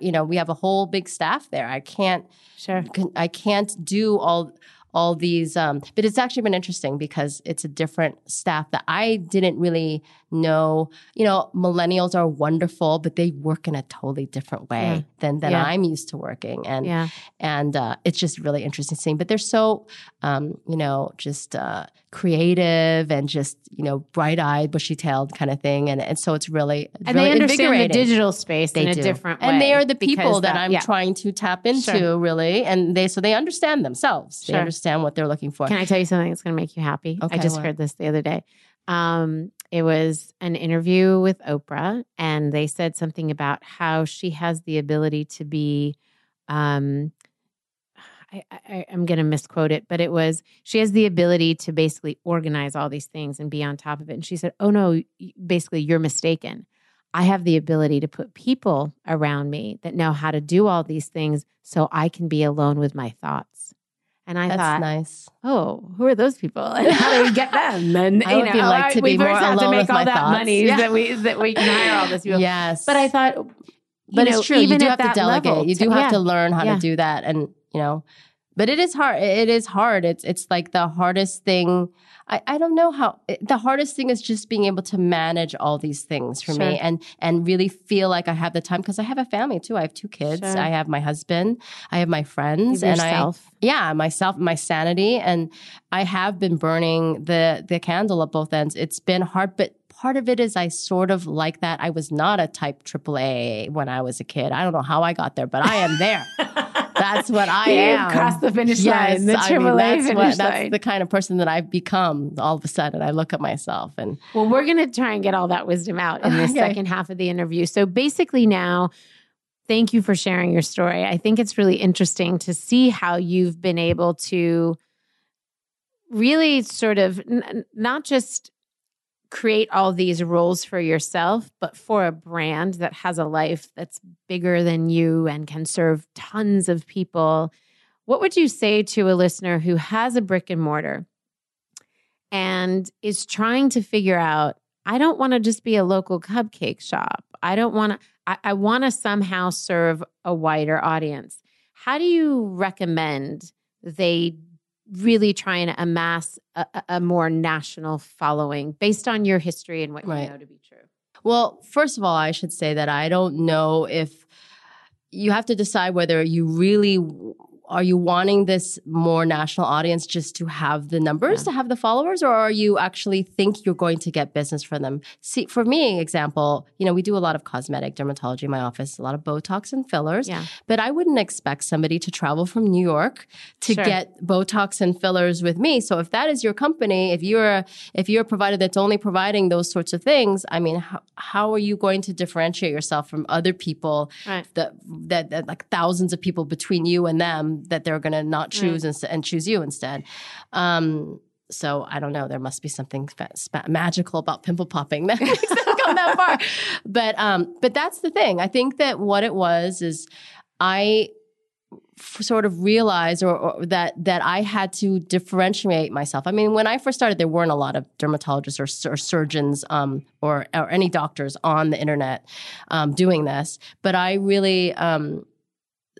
you know, we have a whole big staff there. I can't, Sure. I can't do all all these um but it's actually been interesting because it's a different staff that I didn't really know you know millennials are wonderful but they work in a totally different way Yeah. than than Yeah. I'm used to working and Yeah. and uh, it's just really interesting seeing but they're so um you know just uh creative and just you know bright-eyed bushy-tailed kind of thing and and so it's really And really they understand the digital space They in a different way. And they are the people because that, I'm trying to tap into, Sure. really. And they so they understand themselves. They understand what they're looking for. Can I tell you something that's going to make you happy? I just what? heard this the other day. Um, it was an interview with Oprah, and they said something about how she has the ability to be. Um, I, I, I'm going to misquote it, but it was she has the ability to basically organize all these things and be on top of it. And she said, "Oh no, basically you're mistaken. I have the ability to put people around me that know how to do all these things, so I can be alone with my thoughts." And I That's thought, nice. oh, who are those people, and how do we get them? And I you would know, be like to we be more have to make with all my that thoughts. money Yeah. that we that we can hire all this people. Yes. But I thought, you but know, it's true. You do have to delegate. level, you do have yeah. to learn how Yeah. to do that. And, you know, but it is hard. It is hard. It's it's like the hardest thing. I, I don't know how the hardest thing is just being able to manage all these things for me and and really feel like I have the time because I have a family too. I have two kids. Sure. I have my husband. I have my friends Give and I yourself. yeah myself my sanity and i have been burning the the candle at both ends it's been hard but part of it is i sort of like that i was not a type aaa when i was a kid i don't know how i got there but i am there that's what i You am Cross the finish Yes, line, the I mean, AAA that's, finish what, that's line. the kind of person that I've become. All of a sudden, I look at myself and Well, we're going to try and get all that wisdom out in the Okay. second half of the interview. So basically, now, thank you for sharing your story. I think it's really interesting to see how you've been able to really sort of n- not just create all these roles for yourself, but for a brand that has a life that's bigger than you and can serve tons of people. What would you say to a listener who has a brick and mortar and is trying to figure out, I don't want to just be a local cupcake shop. I don't want to, I, I want to somehow serve a wider audience. How do you recommend they really try and amass a, a more national following based on your history and what Right. you know to be true? Well, first of all, I should say that I don't know if you have to decide whether you really are you wanting this more national audience just to have the numbers Yeah. to have the followers or are you actually think you're going to get business from them see for me example you know we do a lot of cosmetic dermatology in my office a lot of botox and fillers Yeah. but i wouldn't expect somebody to travel from new york to Sure. get botox and fillers with me so if that is your company if you're a, if you're a provider that's only providing those sorts of things i mean how, how are you going to differentiate yourself from other people Right. that, that that like thousands of people between you and them that they're going to not choose and, and choose you instead um so I don't know. There must be something fa- magical about pimple popping that makes them come that far. But um, but that's the thing. I think that what it was is I f- sort of realized or, or that that I had to differentiate myself. I mean, when I first started, there weren't a lot of dermatologists or, sur- surgeons um, or or any doctors on the internet um, doing this. But I really um,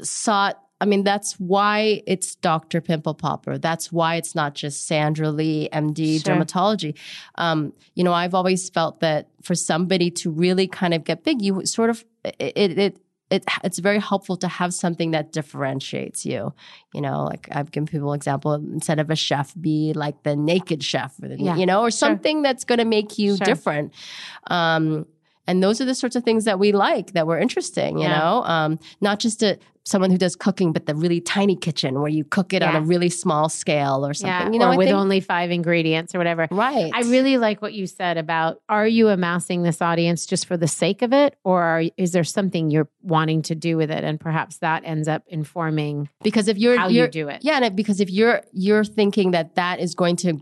sought. I mean, that's why it's Dr. Pimple Popper. That's why it's not just Sandra Lee, MD, Sure. dermatology. Um, you know, I've always felt that for somebody to really kind of get big, you sort of it it. it it, it's very helpful to have something that differentiates you. You know, like I've given people example instead of a chef, be like the naked chef, or the, Yeah, you know, or sure. something that's going to make you Sure. different. Um, and those are the sorts of things that we like, that were interesting. You Yeah. know, um, not just a someone who does cooking, but the really tiny kitchen where you cook it on a really small scale or something. Yeah. You know, or with think- only five ingredients or whatever. right. I really like what you said about are you amassing this audience just for the sake of it, or are, is there something you're wanting to do with it, and perhaps that ends up informing because if you're how you you're do it? Yeah, and because if you're you're thinking that that is going to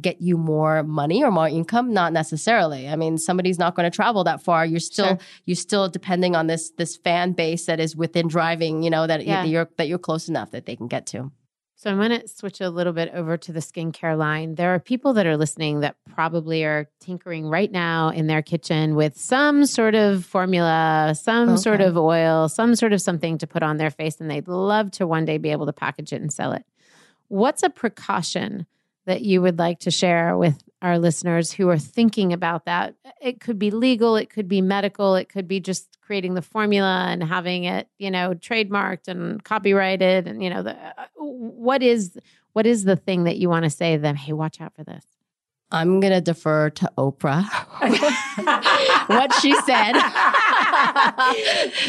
get you more money or more income, not necessarily. I mean, somebody's not going to travel that far. You're still Sure. you're still depending on this this fan base that is within driving. You know that Yeah. you're that you're close enough that they can get to. So I'm going to switch a little bit over to the skincare line. There are people that are listening that probably are tinkering right now in their kitchen with some sort of formula, some sort of oil, some sort of something to put on their face, and they'd love to one day be able to package it and sell it. What's a precaution that you would like to share with our listeners who are thinking about that? It could be legal, it could be medical, it could be just creating the formula and having it, you know, trademarked and copyrighted and you know, the, uh, what is what is the thing that you want to say to them, "Hey, watch out for this." I'm gonna defer to Oprah. what she said.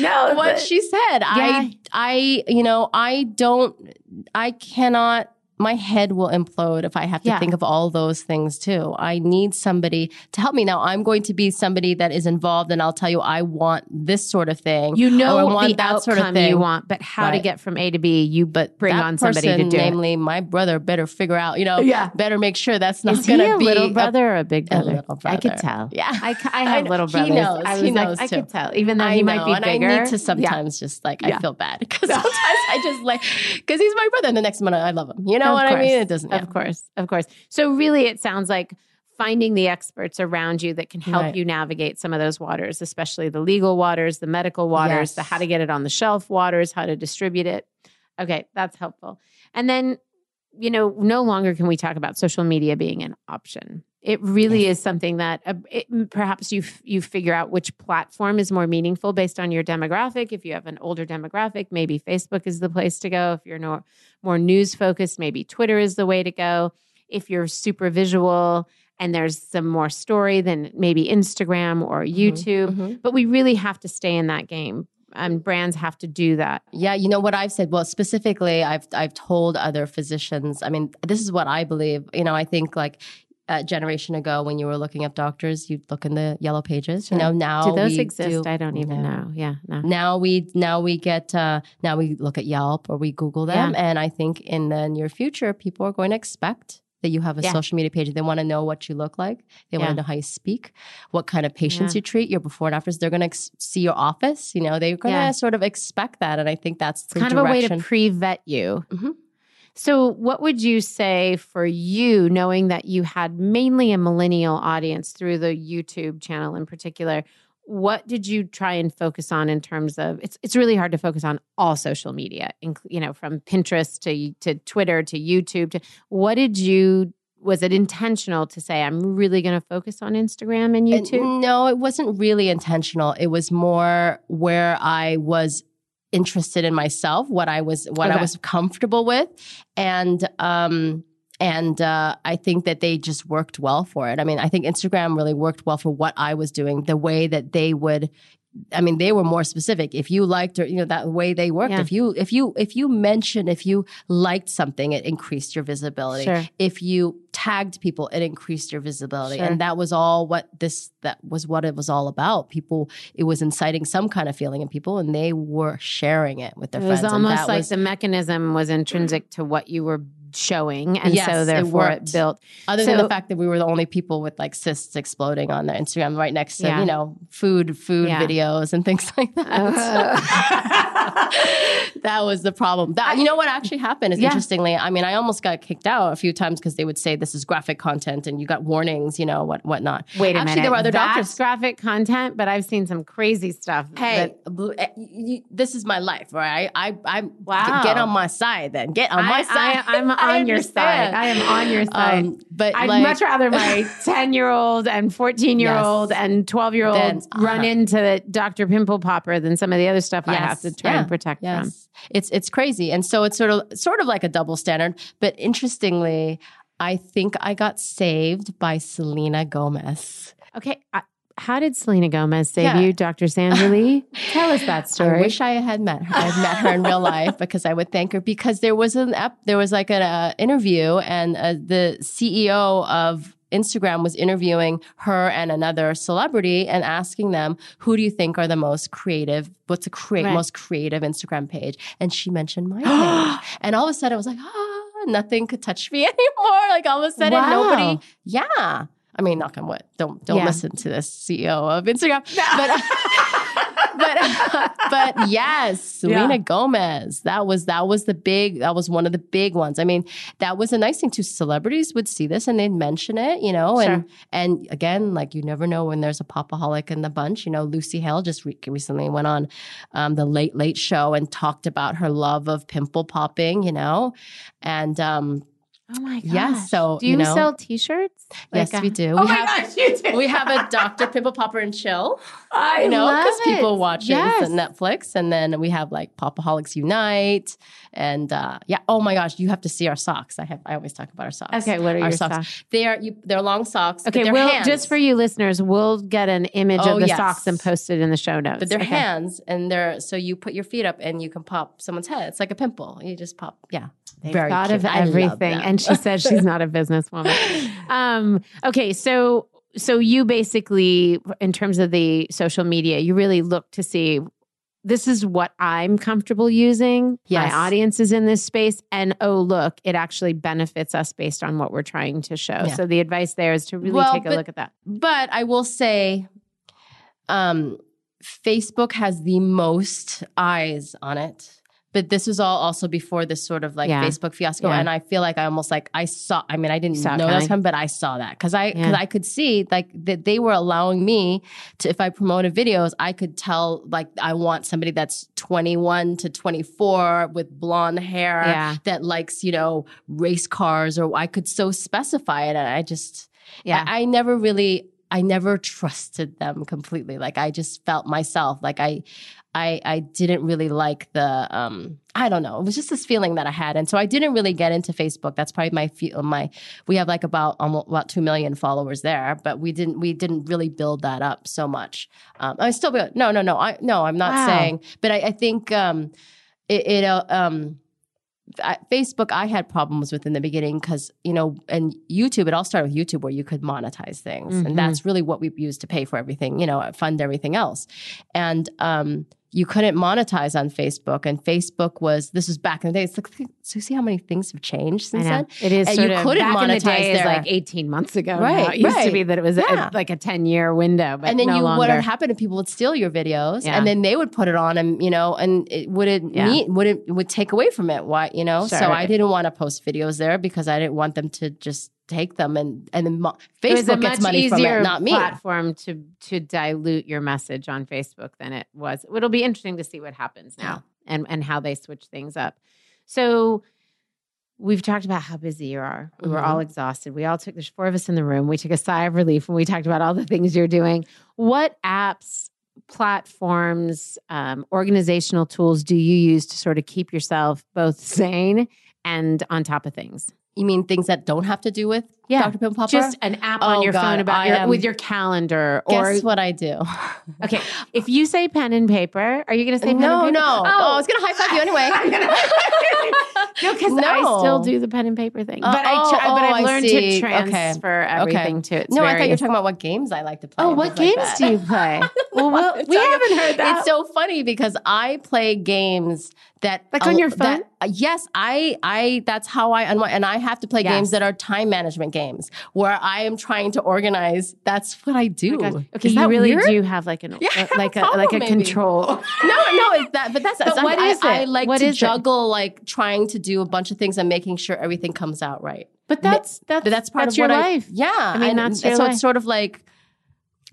No, what but- she said. Yeah. I, I, you know, I don't, I cannot. My head will implode if I have to Yeah. think of all those things too. I need somebody to help me. Now, I'm going to be somebody that is involved, and I'll tell you, I want this sort of thing. You or I know want that outcome sort of thing. you want, but how to get from A to B, you But bring on somebody person, to do it. namely my brother, better figure out. You know, Yeah. better make sure that's not going to be A little brother or a big a brother? I could tell. Yeah. I, I I have know. little He knows. I was He like, knows I could tell, even though I he know, might be and bigger. I need to Yeah. sometimes just like Yeah. I feel bad because sometimes I just like because he's my brother. And the next minute I love him. You know Of what I mean? It doesn't. Of course, of course. So really, it sounds like finding the experts around you that can help Right. you navigate some of those waters, especially the legal waters, the medical waters, Yes. the how to get it on the shelf waters, how to distribute it. Okay, that's helpful. And then, you know, no longer can we talk about social media being an option. It really is something that uh, it, perhaps you f- you figure out which platform is more meaningful based on your demographic. If you have an older demographic, maybe Facebook is the place to go. If you're no, more news focused, maybe Twitter is the way to go. If you're super visual and there's some more story, then maybe Instagram or YouTube. mhm. But we really have to stay in that game. And brands have to do that. Yeah, you know what I've said. Well, specifically, I've I've told other physicians. I mean, this is what I believe. You know, I think like a generation ago when you were looking up doctors, you'd look in the yellow pages. You know, now do those exist? do- I don't even No. know. Yeah, no. Now we now we get uh, now we look at Yelp or we Google them, Yeah. and I think in the near future, people are going to expect that you have a Yeah. social media page. They want to know what you look like. They want to know how you speak, what kind of patients Yeah. you treat, your before and afters. They're going to ex- see your office. You know, they're going to Yeah. sort of expect that, and I think that's kind of a way to pre-vet you. Mhm. So, what would you say for you, knowing that you had mainly a millennial audience through the YouTube channel in particular? What did you try and focus on in terms of it's it's really hard to focus on all social media, inc- you know, from Pinterest to to Twitter to YouTube to what did you was it intentional to say I'm really going to focus on Instagram and And YouTube? no, it wasn't really intentional. It was more where I was interested in myself, what I was what I was comfortable with, and um and uh, I think that they just worked well for it. I mean, I think Instagram really worked well for what I was doing, the way that they would. I mean, they were more specific. If you liked, or you know, that way they worked. Yeah. If you, if you, if you mentioned, if you liked something, it increased your visibility Sure. if you tagged people it increased your visibility Sure. and that was all what this that was what it was all about people it was inciting some kind of feeling in people and they were sharing it with their It friends was and almost like was, the mechanism was intrinsic to what you were showing, and Yes, so it therefore it, worked. built. other than the fact that we were the only people with like cysts exploding on their instagram right next to Yeah. you know food food Yeah. videos and things like that uh-huh. that was the problem that you know what actually happened is Yeah. interestingly i mean i almost got kicked out a few times because they would say this is graphic content and you got warnings you know what whatnot Wait a actually minute. there were other That's doctors graphic content, but I've seen some crazy stuff. Hey, that- eh, you- this is my life, right? I, I, Wow. get on my side then. Get on my side. I, am on your side. I am on your side. Um, but I'd like, much rather my 10 year old and 14 year old Yes. and 12 year old run uh-huh. into Dr. Pimple Popper than some of the other stuff I have to try Yeah. and protect from. yes, it's it's crazy, and so it's sort of sort of like a double standard. But interestingly, I think I got saved by Selena Gomez. Okay. I, how did Selena Gomez save Yeah. you, Dr. Sandra Lee? Tell us that story. I wish I had met her. I've met her in real life because I would thank her because there was an ep- there was like an uh, interview and uh, the CEO of Instagram was interviewing her and another celebrity and asking them who do you think are the most creative what's the Right. most creative Instagram page and she mentioned my page and all of a sudden I was like ah nothing could touch me anymore like all of a sudden Wow. nobody yeah I mean knock on wood don't don't Yeah. listen to this CEO of Instagram but but but yes, Selena Yeah. Gomez. That was that was the big that was one of the big ones. I mean, that was a nice thing too. Celebrities would see this and they'd mention it, you know, sure. and and again, like you never know when there's a popaholic in the bunch. You know, Lucy Hale just re- recently went on um, the Late Late Show and talked about her love of pimple popping, you know, and um, oh my gosh. Yes, so, do you, you know- sell t shirts? yes, we do. Oh we my have gosh, you do. we have a Dr. Pimple Popper and Chill. I you know, because people watch yes. it on Netflix, and then we have like Popaholics Unite, and uh, yeah. Oh my gosh, you have to see our socks. I have. I always talk about our socks. Okay, what are our your socks? They are you, they're long socks. but Okay, they're we'll hands. just for you listeners, we'll get an image Oh, of the yes. socks and post it in the show notes. But they're Okay. hands, and they're so you put your feet up, and you can pop someone's head. It's like a pimple. You just pop. Yeah, They've very thought cute. of everything, and she says she's not a businesswoman. Um, okay, so so you basically, in terms of the social media, you really look to see this is what I'm comfortable using. Yes. My audience is in this space, and oh look, it actually benefits us based on what we're trying to show. Yeah. So the advice there is to really Well, take a but- look at that. But I will say, um, Facebook has the most eyes on it. But this was all also before this sort of like Yeah. Facebook fiasco, Yeah. and I feel like I almost like I saw. I mean, I didn't Saw know that coming, but I saw that because I because Yeah. I could see like that they were allowing me to if I promoted videos, I could tell like I want somebody that's twenty one to twenty four with blonde hair that likes you know race cars, or I could so specify it, and I just Yeah. I, I never really I never trusted them completely. Like I just felt myself. Like I I I didn't really like the um I don't know. It was just this feeling that I had. And so I didn't really get into Facebook. That's probably my fe- my we have like about almost about 2 million followers there, but we didn't we didn't really build that up so much. Um I still be- no no no. I no, I'm not Wow. saying, but I, I think um it, it uh, um I, Facebook, I had problems with in the beginning because you know, and YouTube. It all started with YouTube, where you could monetize things, Mhm. and that's really what we used to pay for everything. You know, fund everything else, and um, you couldn't monetize on Facebook. And Facebook was this was back in the day. It's like so. You see how many things have changed since then. It is And you couldn't back in the monetize day like 18 months ago. Right, now. It used to be that it was a- like a 10 year window, but and then no you, longer. what would happen if people would steal your videos, Yeah. and then they would put it on, and you know, and it wouldn't Yeah. meet, would it would take away from it. Why, you know? Sure. So I didn't want to post videos there because I didn't want them to just take them and and then mo- It was a Facebook gets much money from easier it, not me. platform to to dilute your message on Facebook than it was. It'll be interesting to see what happens now and and how they switch things up. So we've talked about how busy you are. We were all exhausted. We all took there's four of us in the room. We took a sigh of relief when we talked about all the things you're doing. What apps, platforms, um, organizational tools do you use to sort of keep yourself both sane and on top of things? You mean things that don't have to do with Yeah, Dr. Pimple Popper? Just an app on Oh, your God, phone about your with your calendar or Guess what I do? Okay, if you say pen and paper, are you going to say pen no, no. paper? Oh, I was gonna high five you anyway. no, because I still do the pen and paper thing, Uh, but I oh, but oh, I've I learned to Okay. transfer everything to it. no, I thought you were talking about what games I like to play. Oh, what games like do you play? Well, we'll we haven't heard that. It's so funny because I play games that Like on your phone? that- uh, yes, I I that's how I unwind, and I have to play Yes. games that are time management games where I am trying to organize. That's what I do. Oh. Okay, you really weird? do have like an Yeah, uh, like a a like a maybe. control. No, no, it's that. But that's But I- what I, is I like What to is it? juggle, like trying to do a bunch of things and making sure everything comes out right. But that's that's But that's part that's of your life. I, yeah, I mean, and that's so life. it's sort of like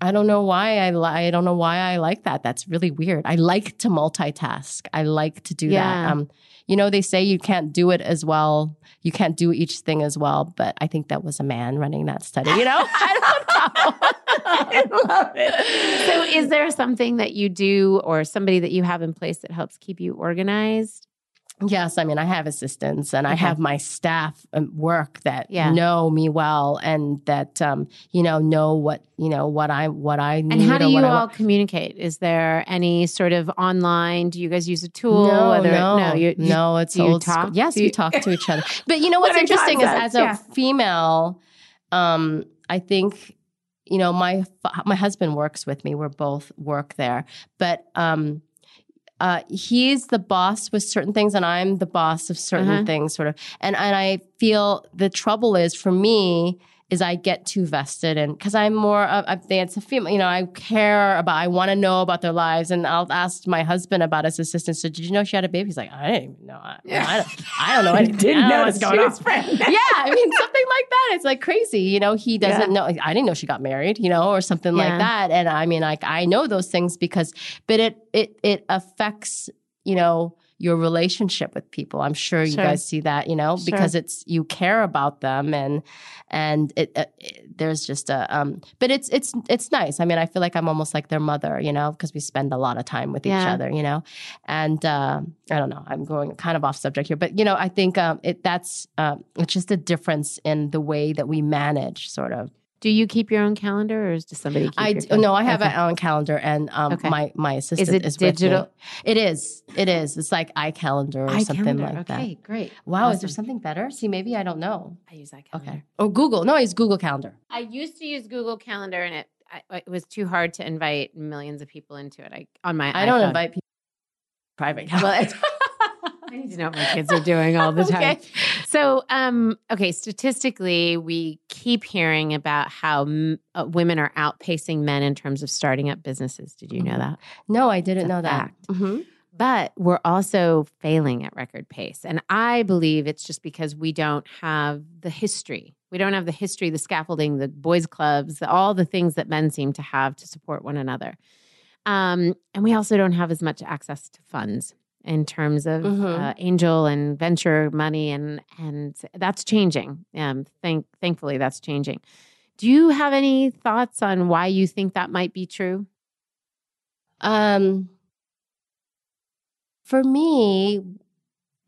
I don't know why I li- I don't know why I like that. That's really weird. I like to multitask. I like to do Yeah. that. Um, you know, they say you can't do it as well. You can't do each thing as well. But I think that was a man running that study. You know, I don't know. I love it. So, is there something that you do or somebody that you have in place that helps keep you organized? Yes, I mean I have assistants and I have my staff um, work that Yeah. know me well and that um, you know know what you know what I what I need And how do you all communicate? Is there any sort of online? Do you guys use a tool? No, Whether- no, no, you, you- no. It's you old school. talk? Yes, Do we you- talk to each other. But you know what's What interesting is as a yeah. female, um, I think you know my my husband works with me. We're both work there, but um, uh, he's the boss with certain things, and I'm the boss of certain Uh-huh. things, sort of. And and I feel the trouble is for me is I get too vested and because I'm more of I think it's a female, you know, I care about I want to know about their lives and I'll ask my husband about his assistant. So did you know she had a baby? He's like, I didn't even know. I, I, don't, I don't know anything. I don't know what's going on. yeah, I mean something like that. It's like crazy, you know. He doesn't know. I didn't know she got married, you know, or something Yeah. like that. And I mean, like I know those things because, but it it it affects, you know, your relationship with people. I'm sure you Sure. guys see that, you know, Sure. because it's you care about them and and it, it, it- there's just a um. But it's it's it's nice. I mean, I feel like I'm almost like their mother, you know, because we spend a lot of time with each other, you know. And uh, I don't know. I'm going kind of off subject here, but you know, I think um, it that's um, it's just a difference in the way that we manage, sort of. Do you keep your own calendar, or does somebody keep I your no, I have Okay. an own calendar, and um, Okay. my my assistant Is it is with me. digital? It is. It is. It's like iCalendar or something iCalendar. like okay, that. Okay, great. Wow, is there something better? See, maybe I don't know. I use iCalendar. Okay. Or Google. No, I use Google Calendar. I used to use Google Calendar, and it I, it was too hard to invite millions of people into it. I on my I don't invite people private Well, calendar. I need to know what my kids are doing all the time. Okay. So, um, okay, statistically, we keep hearing about how m- uh, women are outpacing men in terms of starting up businesses. Did you know Mhm. that? No, I didn't know that. Mhm. But we're also failing at record pace. And I believe it's just because we don't have the history. We don't have the history, the scaffolding, the boys' clubs, the, all the things that men seem to have to support one another. Um, and we also don't have as much access to funds in terms of Mhm. uh, angel and venture money, and and that's changing. Um, thank thankfully that's changing. Do you have any thoughts on why you think that might be true? Um, for me,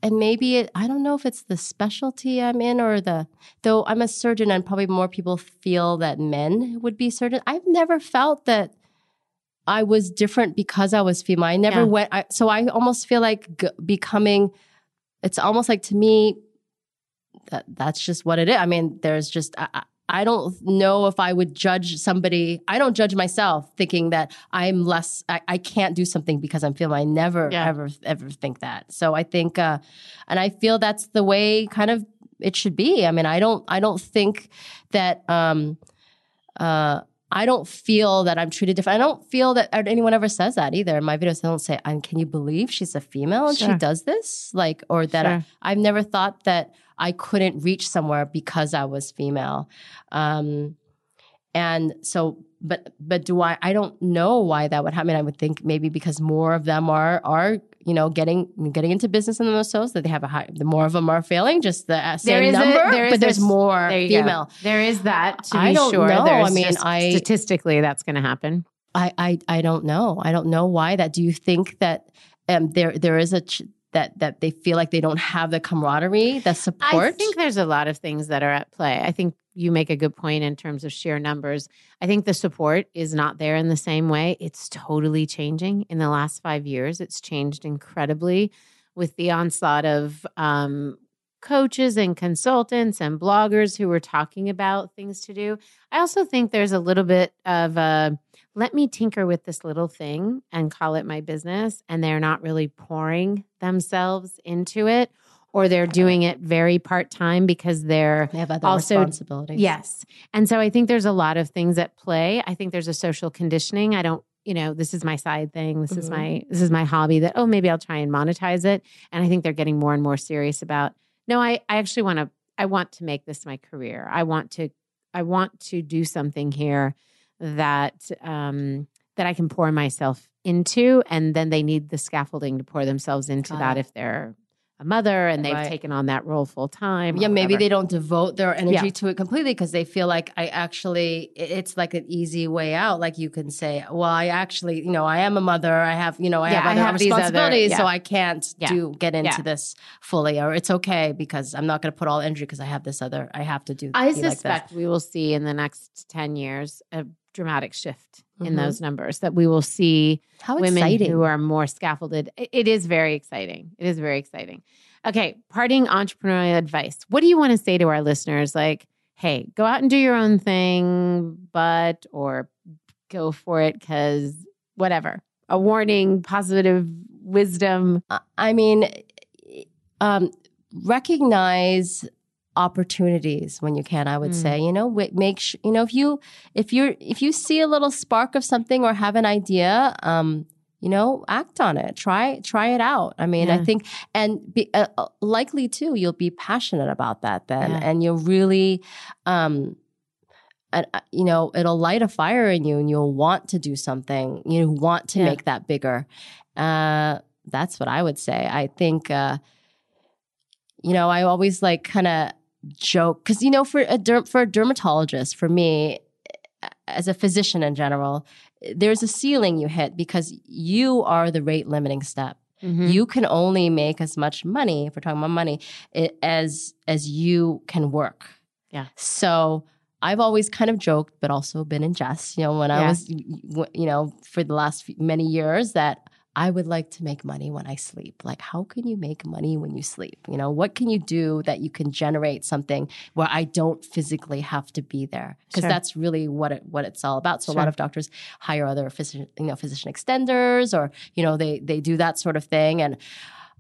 and maybe it, I don't know if it's the specialty I'm in or the, though I'm a surgeon and probably more people feel that men would be surgeons. I've never felt that I was different because I was female. I never Yeah. went, I, so I almost feel like g- becoming, it's almost like to me, that that's just what it is. I mean, there's just, I, I- don't know if I would judge somebody. I don't judge myself thinking that I'm less, I, I can't do something because I'm female. I never, Yeah. ever, ever think that. So I think, uh, and I feel that's the way kind of it should be. I mean, I don't, I don't think that, um, uh, I don't feel that I'm treated different. I don't feel that anyone ever says that either. In my videos, I don't say, "And can you believe she's a female and she does this?" Like, or that Sure. I, I've never thought that I couldn't reach somewhere because I was female. Um, and so, but but do I? I don't know why that would happen. I would think maybe because more of them are are you know getting getting into business in the most so that they have a high. The more of them are failing, just the uh, There same is a- number, there is but there's this- more There you go. female. There is that to I be don't sure. know. There's I mean, I- statistically that's going to happen. I, I I don't know. I don't know why that. Do you think that um, there there is a ch- that that they feel like they don't have the camaraderie, the support? I think there's a lot of things that are at play. I think you make a good point in terms of sheer numbers. I think the support is not there in the same way. It's totally changing in the last five years. It's changed incredibly with the onslaught of um, coaches and consultants and bloggers who were talking about things to do. I also think there's a little bit of a let me tinker with this little thing and call it my business. And they're not really pouring themselves into it or they're doing it very part time because they're they have other also- responsibilities. Yes. And so I think there's a lot of things at play. I think there's a social conditioning. I don't, you know, this is my side thing. This is Mhm. my this is my hobby that oh maybe I'll try and monetize it. And I think they're getting more and more serious about no, I I actually want to I want to make this my career. I want to I want to do something here that um that I can pour myself into and then they need the scaffolding to pour themselves into Got that it. if they're a mother and they've Right. taken on that role full time. Yeah, maybe they don't devote their energy Yeah. to it completely because they feel like I actually, it's like an easy way out. Like you can say, well, I actually, you know, I am a mother. I have, you know, I Yeah, have I other have these other- responsibilities, so. I can't Yeah. do get into Yeah. this fully, or it's okay because I'm not going to put all energy because I have this other, I have to do. I be like suspect we will see in the next 10 years a dramatic shift in Mhm. those numbers that we will see How women exciting! who are more scaffolded. It is very exciting. It is very exciting. Okay, parting entrepreneurial advice. What do you want to say to our listeners? Like, hey, go out and do your own thing, but, or go for it because whatever. A warning, positive wisdom. I- I mean, um, recognize opportunities when you can. I would Mm. say, you know, make sure you know if you if you're if you see a little spark of something or have an idea, um, you know, act on it. Try try it out. I mean, Yeah. I think, and be, uh, uh, likely too, you'll be passionate about that then, Yeah. and you'll really. Um, and, uh, you know, it'll light a fire in you, and you'll want to do something. You want to Yeah. make that bigger. Uh, that's what I would say. I think, uh, you know, I always like kind of joke because you know, for a derm- for a dermatologist, for me, as a physician in general, there's a ceiling you hit because you are the rate limiting step. Mm-hmm. You can only make as much money if we're talking about money i- as as you can work. Yeah. So I've always kind of joked, but also been in jest. You know, when I was, you know, for the last few, many years, that I would like to make money when I sleep. Like, how can you make money when you sleep? You know, what can you do that you can generate something where I don't physically have to be there? Because Sure. that's really what it what it's all about. So a lot of doctors hire other physician, you know, physician extenders, or you know, they they do that sort of thing. And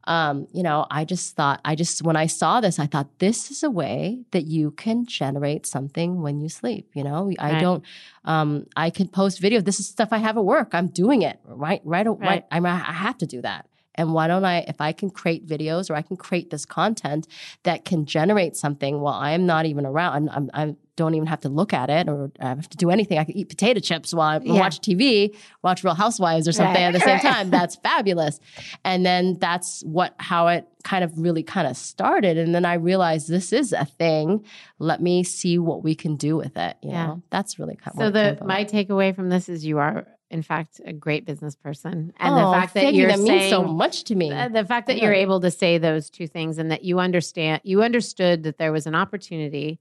um, you know, I just thought, I just when I saw this, I thought this is a way that you can generate something when you sleep. You know, I Right. don't. Um, I can post video. This is stuff I have at work. I'm doing it right, right, right. Right. I'm, I have to do that. And why don't I, if I can create videos or I can create this content that can generate something while I'm not even around, I'm, I don't even have to look at it or I have to do anything. I can eat potato chips while I Yeah. watch TV, watch Real Housewives or something Right, at the same time. That's fabulous. And then that's what, how it kind of really kind of started. And then I realized this is a thing. Let me see what we can do with it. You Yeah. know, that's really kind of So the my takeaway from this is you are in fact a great business person, and oh, the fact that you. you're that saying means so much to me. the, the fact that Yeah. you're able to say those two things, and that you understand, you understood that there was an opportunity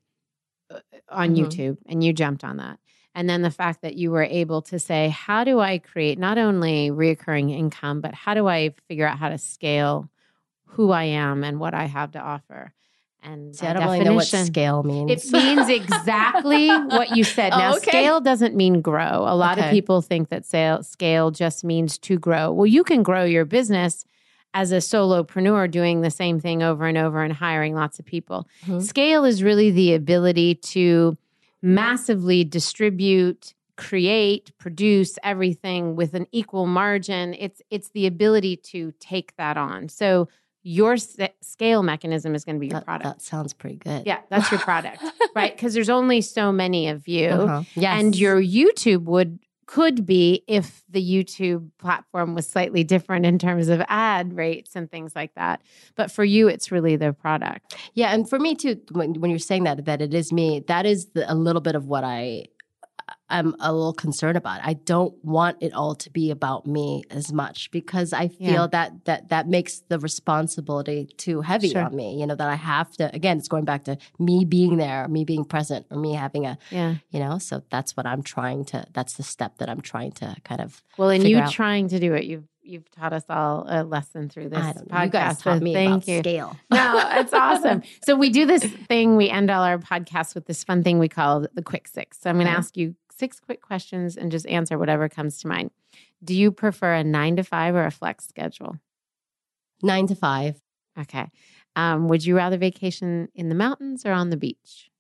uh, on Mhm. YouTube, and you jumped on that. And then the fact that you were able to say, how do I create not only reoccurring income, but how do I figure out how to scale who I am and what I have to offer? And See, I don't really know what scale means. it means exactly what you said. Oh, Now, okay. scale doesn't mean grow. A lot of people think that sale, scale just means to grow. Well, you can grow your business as a solopreneur doing the same thing over and over and hiring lots of people. Mhm. Scale is really the ability to massively distribute create, produce everything with an equal margin. It's it's the ability to take that on. So your s- scale mechanism is going to be your That, product. that sounds pretty good. yeah, that's your product, right? Because there's only so many of you, Uh-huh. Yes. and your YouTube would could be if the YouTube platform was slightly different in terms of ad rates and things like that. But for you, it's really the product. Yeah, and for me too, when, when you're saying that that it is me, that is the, a little bit of what I I'm a little concerned about. I don't want it all to be about me as much because I feel Yeah. that that that makes the responsibility too heavy Sure. on me. You know that I have to. Again, it's going back to me being there, me being present, or me having a Yeah. you know. So that's what I'm trying to. That's the step that I'm trying to kind of. Well, and you out. trying to do it, you've you've taught us all a lesson through this I don't know. podcast. You guys so taught me thank you. scale. No, it's awesome. So we do this thing. We end all our podcasts with this fun thing we call the quick six. So I'm going to Okay. ask you six quick questions and just answer whatever comes to mind. Do you prefer a nine to five or a flex schedule? Nine to five, Okay. Um, would you rather vacation in the mountains or on the beach?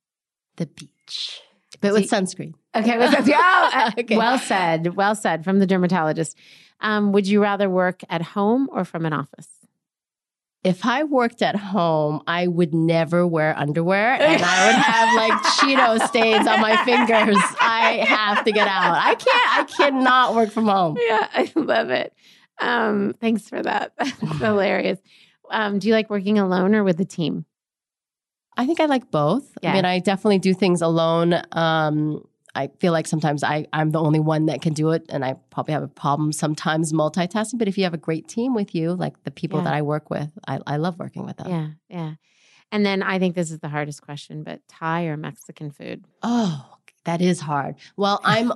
the beach, but with sunscreen. Okay. Well, that's- yeah, uh, Okay. well said. Well said from the dermatologist. Um, would you rather work at home or from an office? If I worked at home, I would never wear underwear and I would have like Cheeto stains on my fingers. I have to get out. I can't, I cannot work from home. Yeah, I love it. Um, thanks for that. That's hilarious. Um, do you like working alone or with a team? I think I like both. Yeah. I mean, I definitely do things alone. Um, I feel like sometimes I, I'm the only one that can do it, and I probably have a problem sometimes multitasking. But if you have a great team with you, like the people Yeah. that I work with, I, I love working with them. Yeah, yeah. And then I think this is the hardest question, but Thai or Mexican food? Oh, that is hard. Well, I'm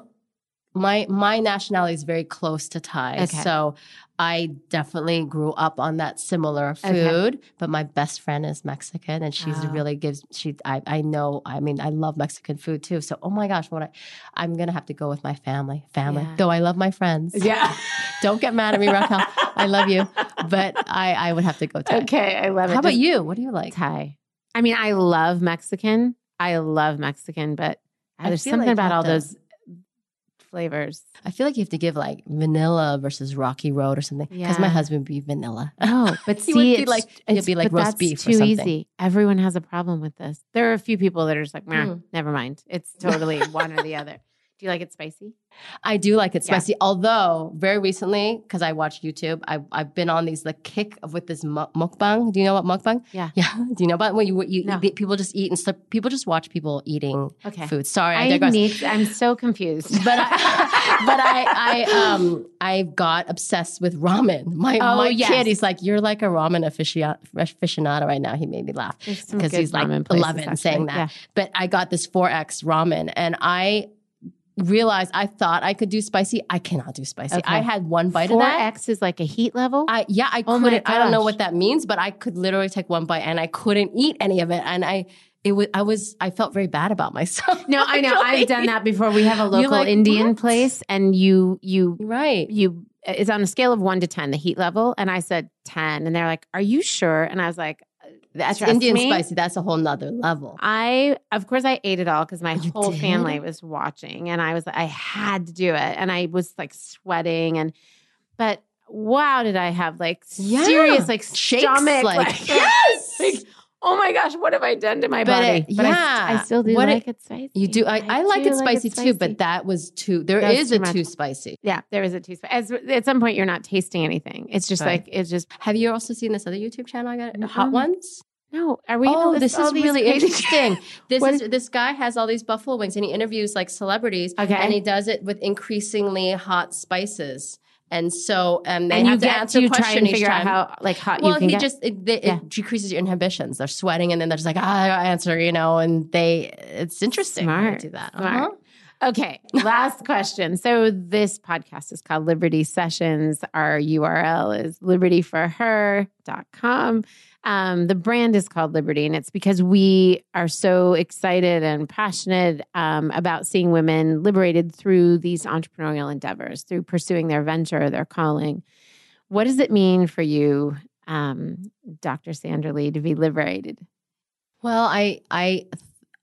my my nationality is very close to Thai, Okay. so I definitely grew up on that similar Okay. food. But my best friend is Mexican, and she's Oh. really gives she. I I know. I mean, I love Mexican food too. So, oh my gosh, what I I'm gonna have to go with my family. Family, Yeah. though I love my friends. Yeah. Don't get mad at me, Raquel. I love you, but I I would have to go Thai. okay, I love it. How about Just you? What do you like? Thai? I mean, I love Mexican. I love Mexican, but I there's something like about all to- those flavors. I feel like you have to give like vanilla versus Rocky Road or something. Because my husband would be vanilla. Oh, but see, would be it's, like- he'd be like roast beef or too easy. Everyone has a problem with this. There are a few people that are just like, "Meh, Hmm. never mind. It's totally one or the other. Do you like it spicy? I do like it Yeah. spicy. Although very recently, because I watch YouTube, I've I've been on these like kick of with this mukbang. Do you know what mukbang? Yeah. Yeah. Do you know about when you you, No. you people just eat and stuff? People just watch people eating Okay. food. Sorry, I, I digress. need. I'm so confused. but I, but I, I, um, I got obsessed with ramen. My Oh, my yes. kid, he's like, you're like a ramen aficionado right now. He made me laugh because he's like ramen places, 11 saying actually. that. But I got this 4X ramen and I realized I thought I could do spicy. I cannot do spicy. Okay. I had one bite Four of that. X is like a heat level. I yeah, I Oh couldn't. I don't know what that means, but I could literally take one bite and I couldn't eat any of it. And I, it was, I was, I felt very bad about myself. no, I know. I've done that before. We have a local like, Indian "What?" place, and you you Right. you it's on a scale of one to ten, the heat level, and I said ten, and they're like, "Are you sure?" And I was like, That's Trust Indian me. spicy. That's a whole nother level. I, of course, I ate it all because my You whole did? family was watching, and I was, I had to do it, and I was like sweating, and, but wow, did I have like Yeah. serious like Shakes, stomach, like- yes, like, oh my gosh, what have I done to my But body? it- but yeah. I still do What it- like it, spicy. You do. I, I, like do it spicy too, but that was too. There That's is too a much. too spicy. yeah, there is a too spicy. As, at some point, you're not tasting anything. It's just Right. like it's just Have you also seen this other YouTube channel? I got Mhm. Hot Ones. No. Are we? Oh, this is really interesting. This is this guy has all these buffalo wings and he interviews like celebrities. Okay. and he does it with increasingly hot spices. And so, um, they and you have to get answer to a try question and each figure time. out how like hot well, you can he get. just it, they, Yeah. it decreases your inhibitions. They're sweating, and then they're just like, ah, I answer, you know, and they. It's interesting. Smart, do that. smart. Uh-huh. Okay, last question. So this podcast is called Liberty Sessions. Our URL is libertyforher.com. Um, the brand is called Liberty, and it's because we are so excited and passionate um, about seeing women liberated through these entrepreneurial endeavors, through pursuing their venture, their calling. What does it mean for you, um, Dr. Sandra Lee, to be liberated? Well, I I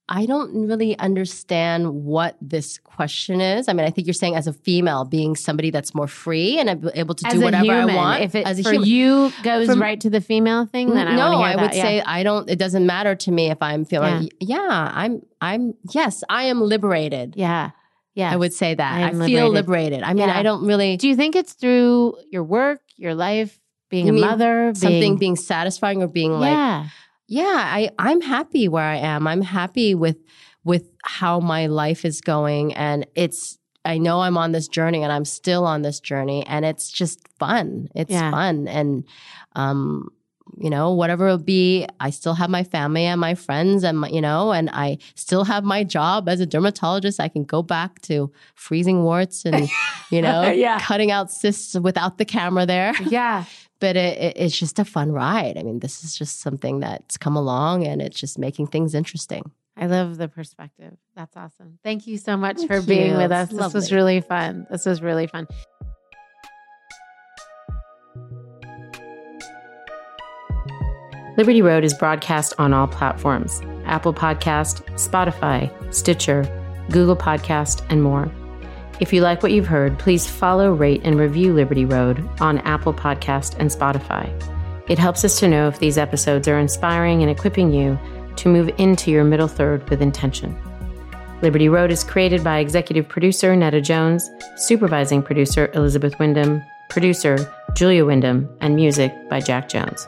I don't really understand what this question is. I mean, I think you're saying as a female, being somebody that's more free and able to As do whatever human, I want. if it as a for human. you goes From- right to the female thing, then I no, I that, would yeah. say I don't. It doesn't matter to me if I'm feeling. Yeah, I'm. I'm. Yes, I am liberated. yeah, yeah. I would say that. I I, feel liberated. liberated. I mean, Yeah. I don't really Do you think it's through your work, your life, being You a mother, something being satisfying or being like yeah, i i'm happy where i am i'm happy with with how my life is going and it's i know i'm on this journey and i'm still on this journey and it's just fun it's Yeah. fun and um you know whatever it'll be i still have my family and my friends and my, you know and i still have my job as a dermatologist i can go back to freezing warts and you know Yeah. cutting out cysts without the camera there yeah. But it, it, it's just a fun ride. I mean, this is just something that's come along and it's just making things interesting. I love the perspective. That's awesome. Thank you so much Thank for being with us. It's This was really fun. This was really fun. Liberty Road is broadcast on all platforms Apple Podcast, Spotify, Stitcher, Google Podcast, and more. If you like what you've heard, please follow, rate, and review Liberty Road on Apple Podcast and Spotify. It helps us to know if these episodes are inspiring and equipping you to move into your middle third with intention. Liberty Road is created by executive producer Netta Jones, supervising producer Elizabeth Wyndham, producer Julia Wyndham, and music by Jack Jones.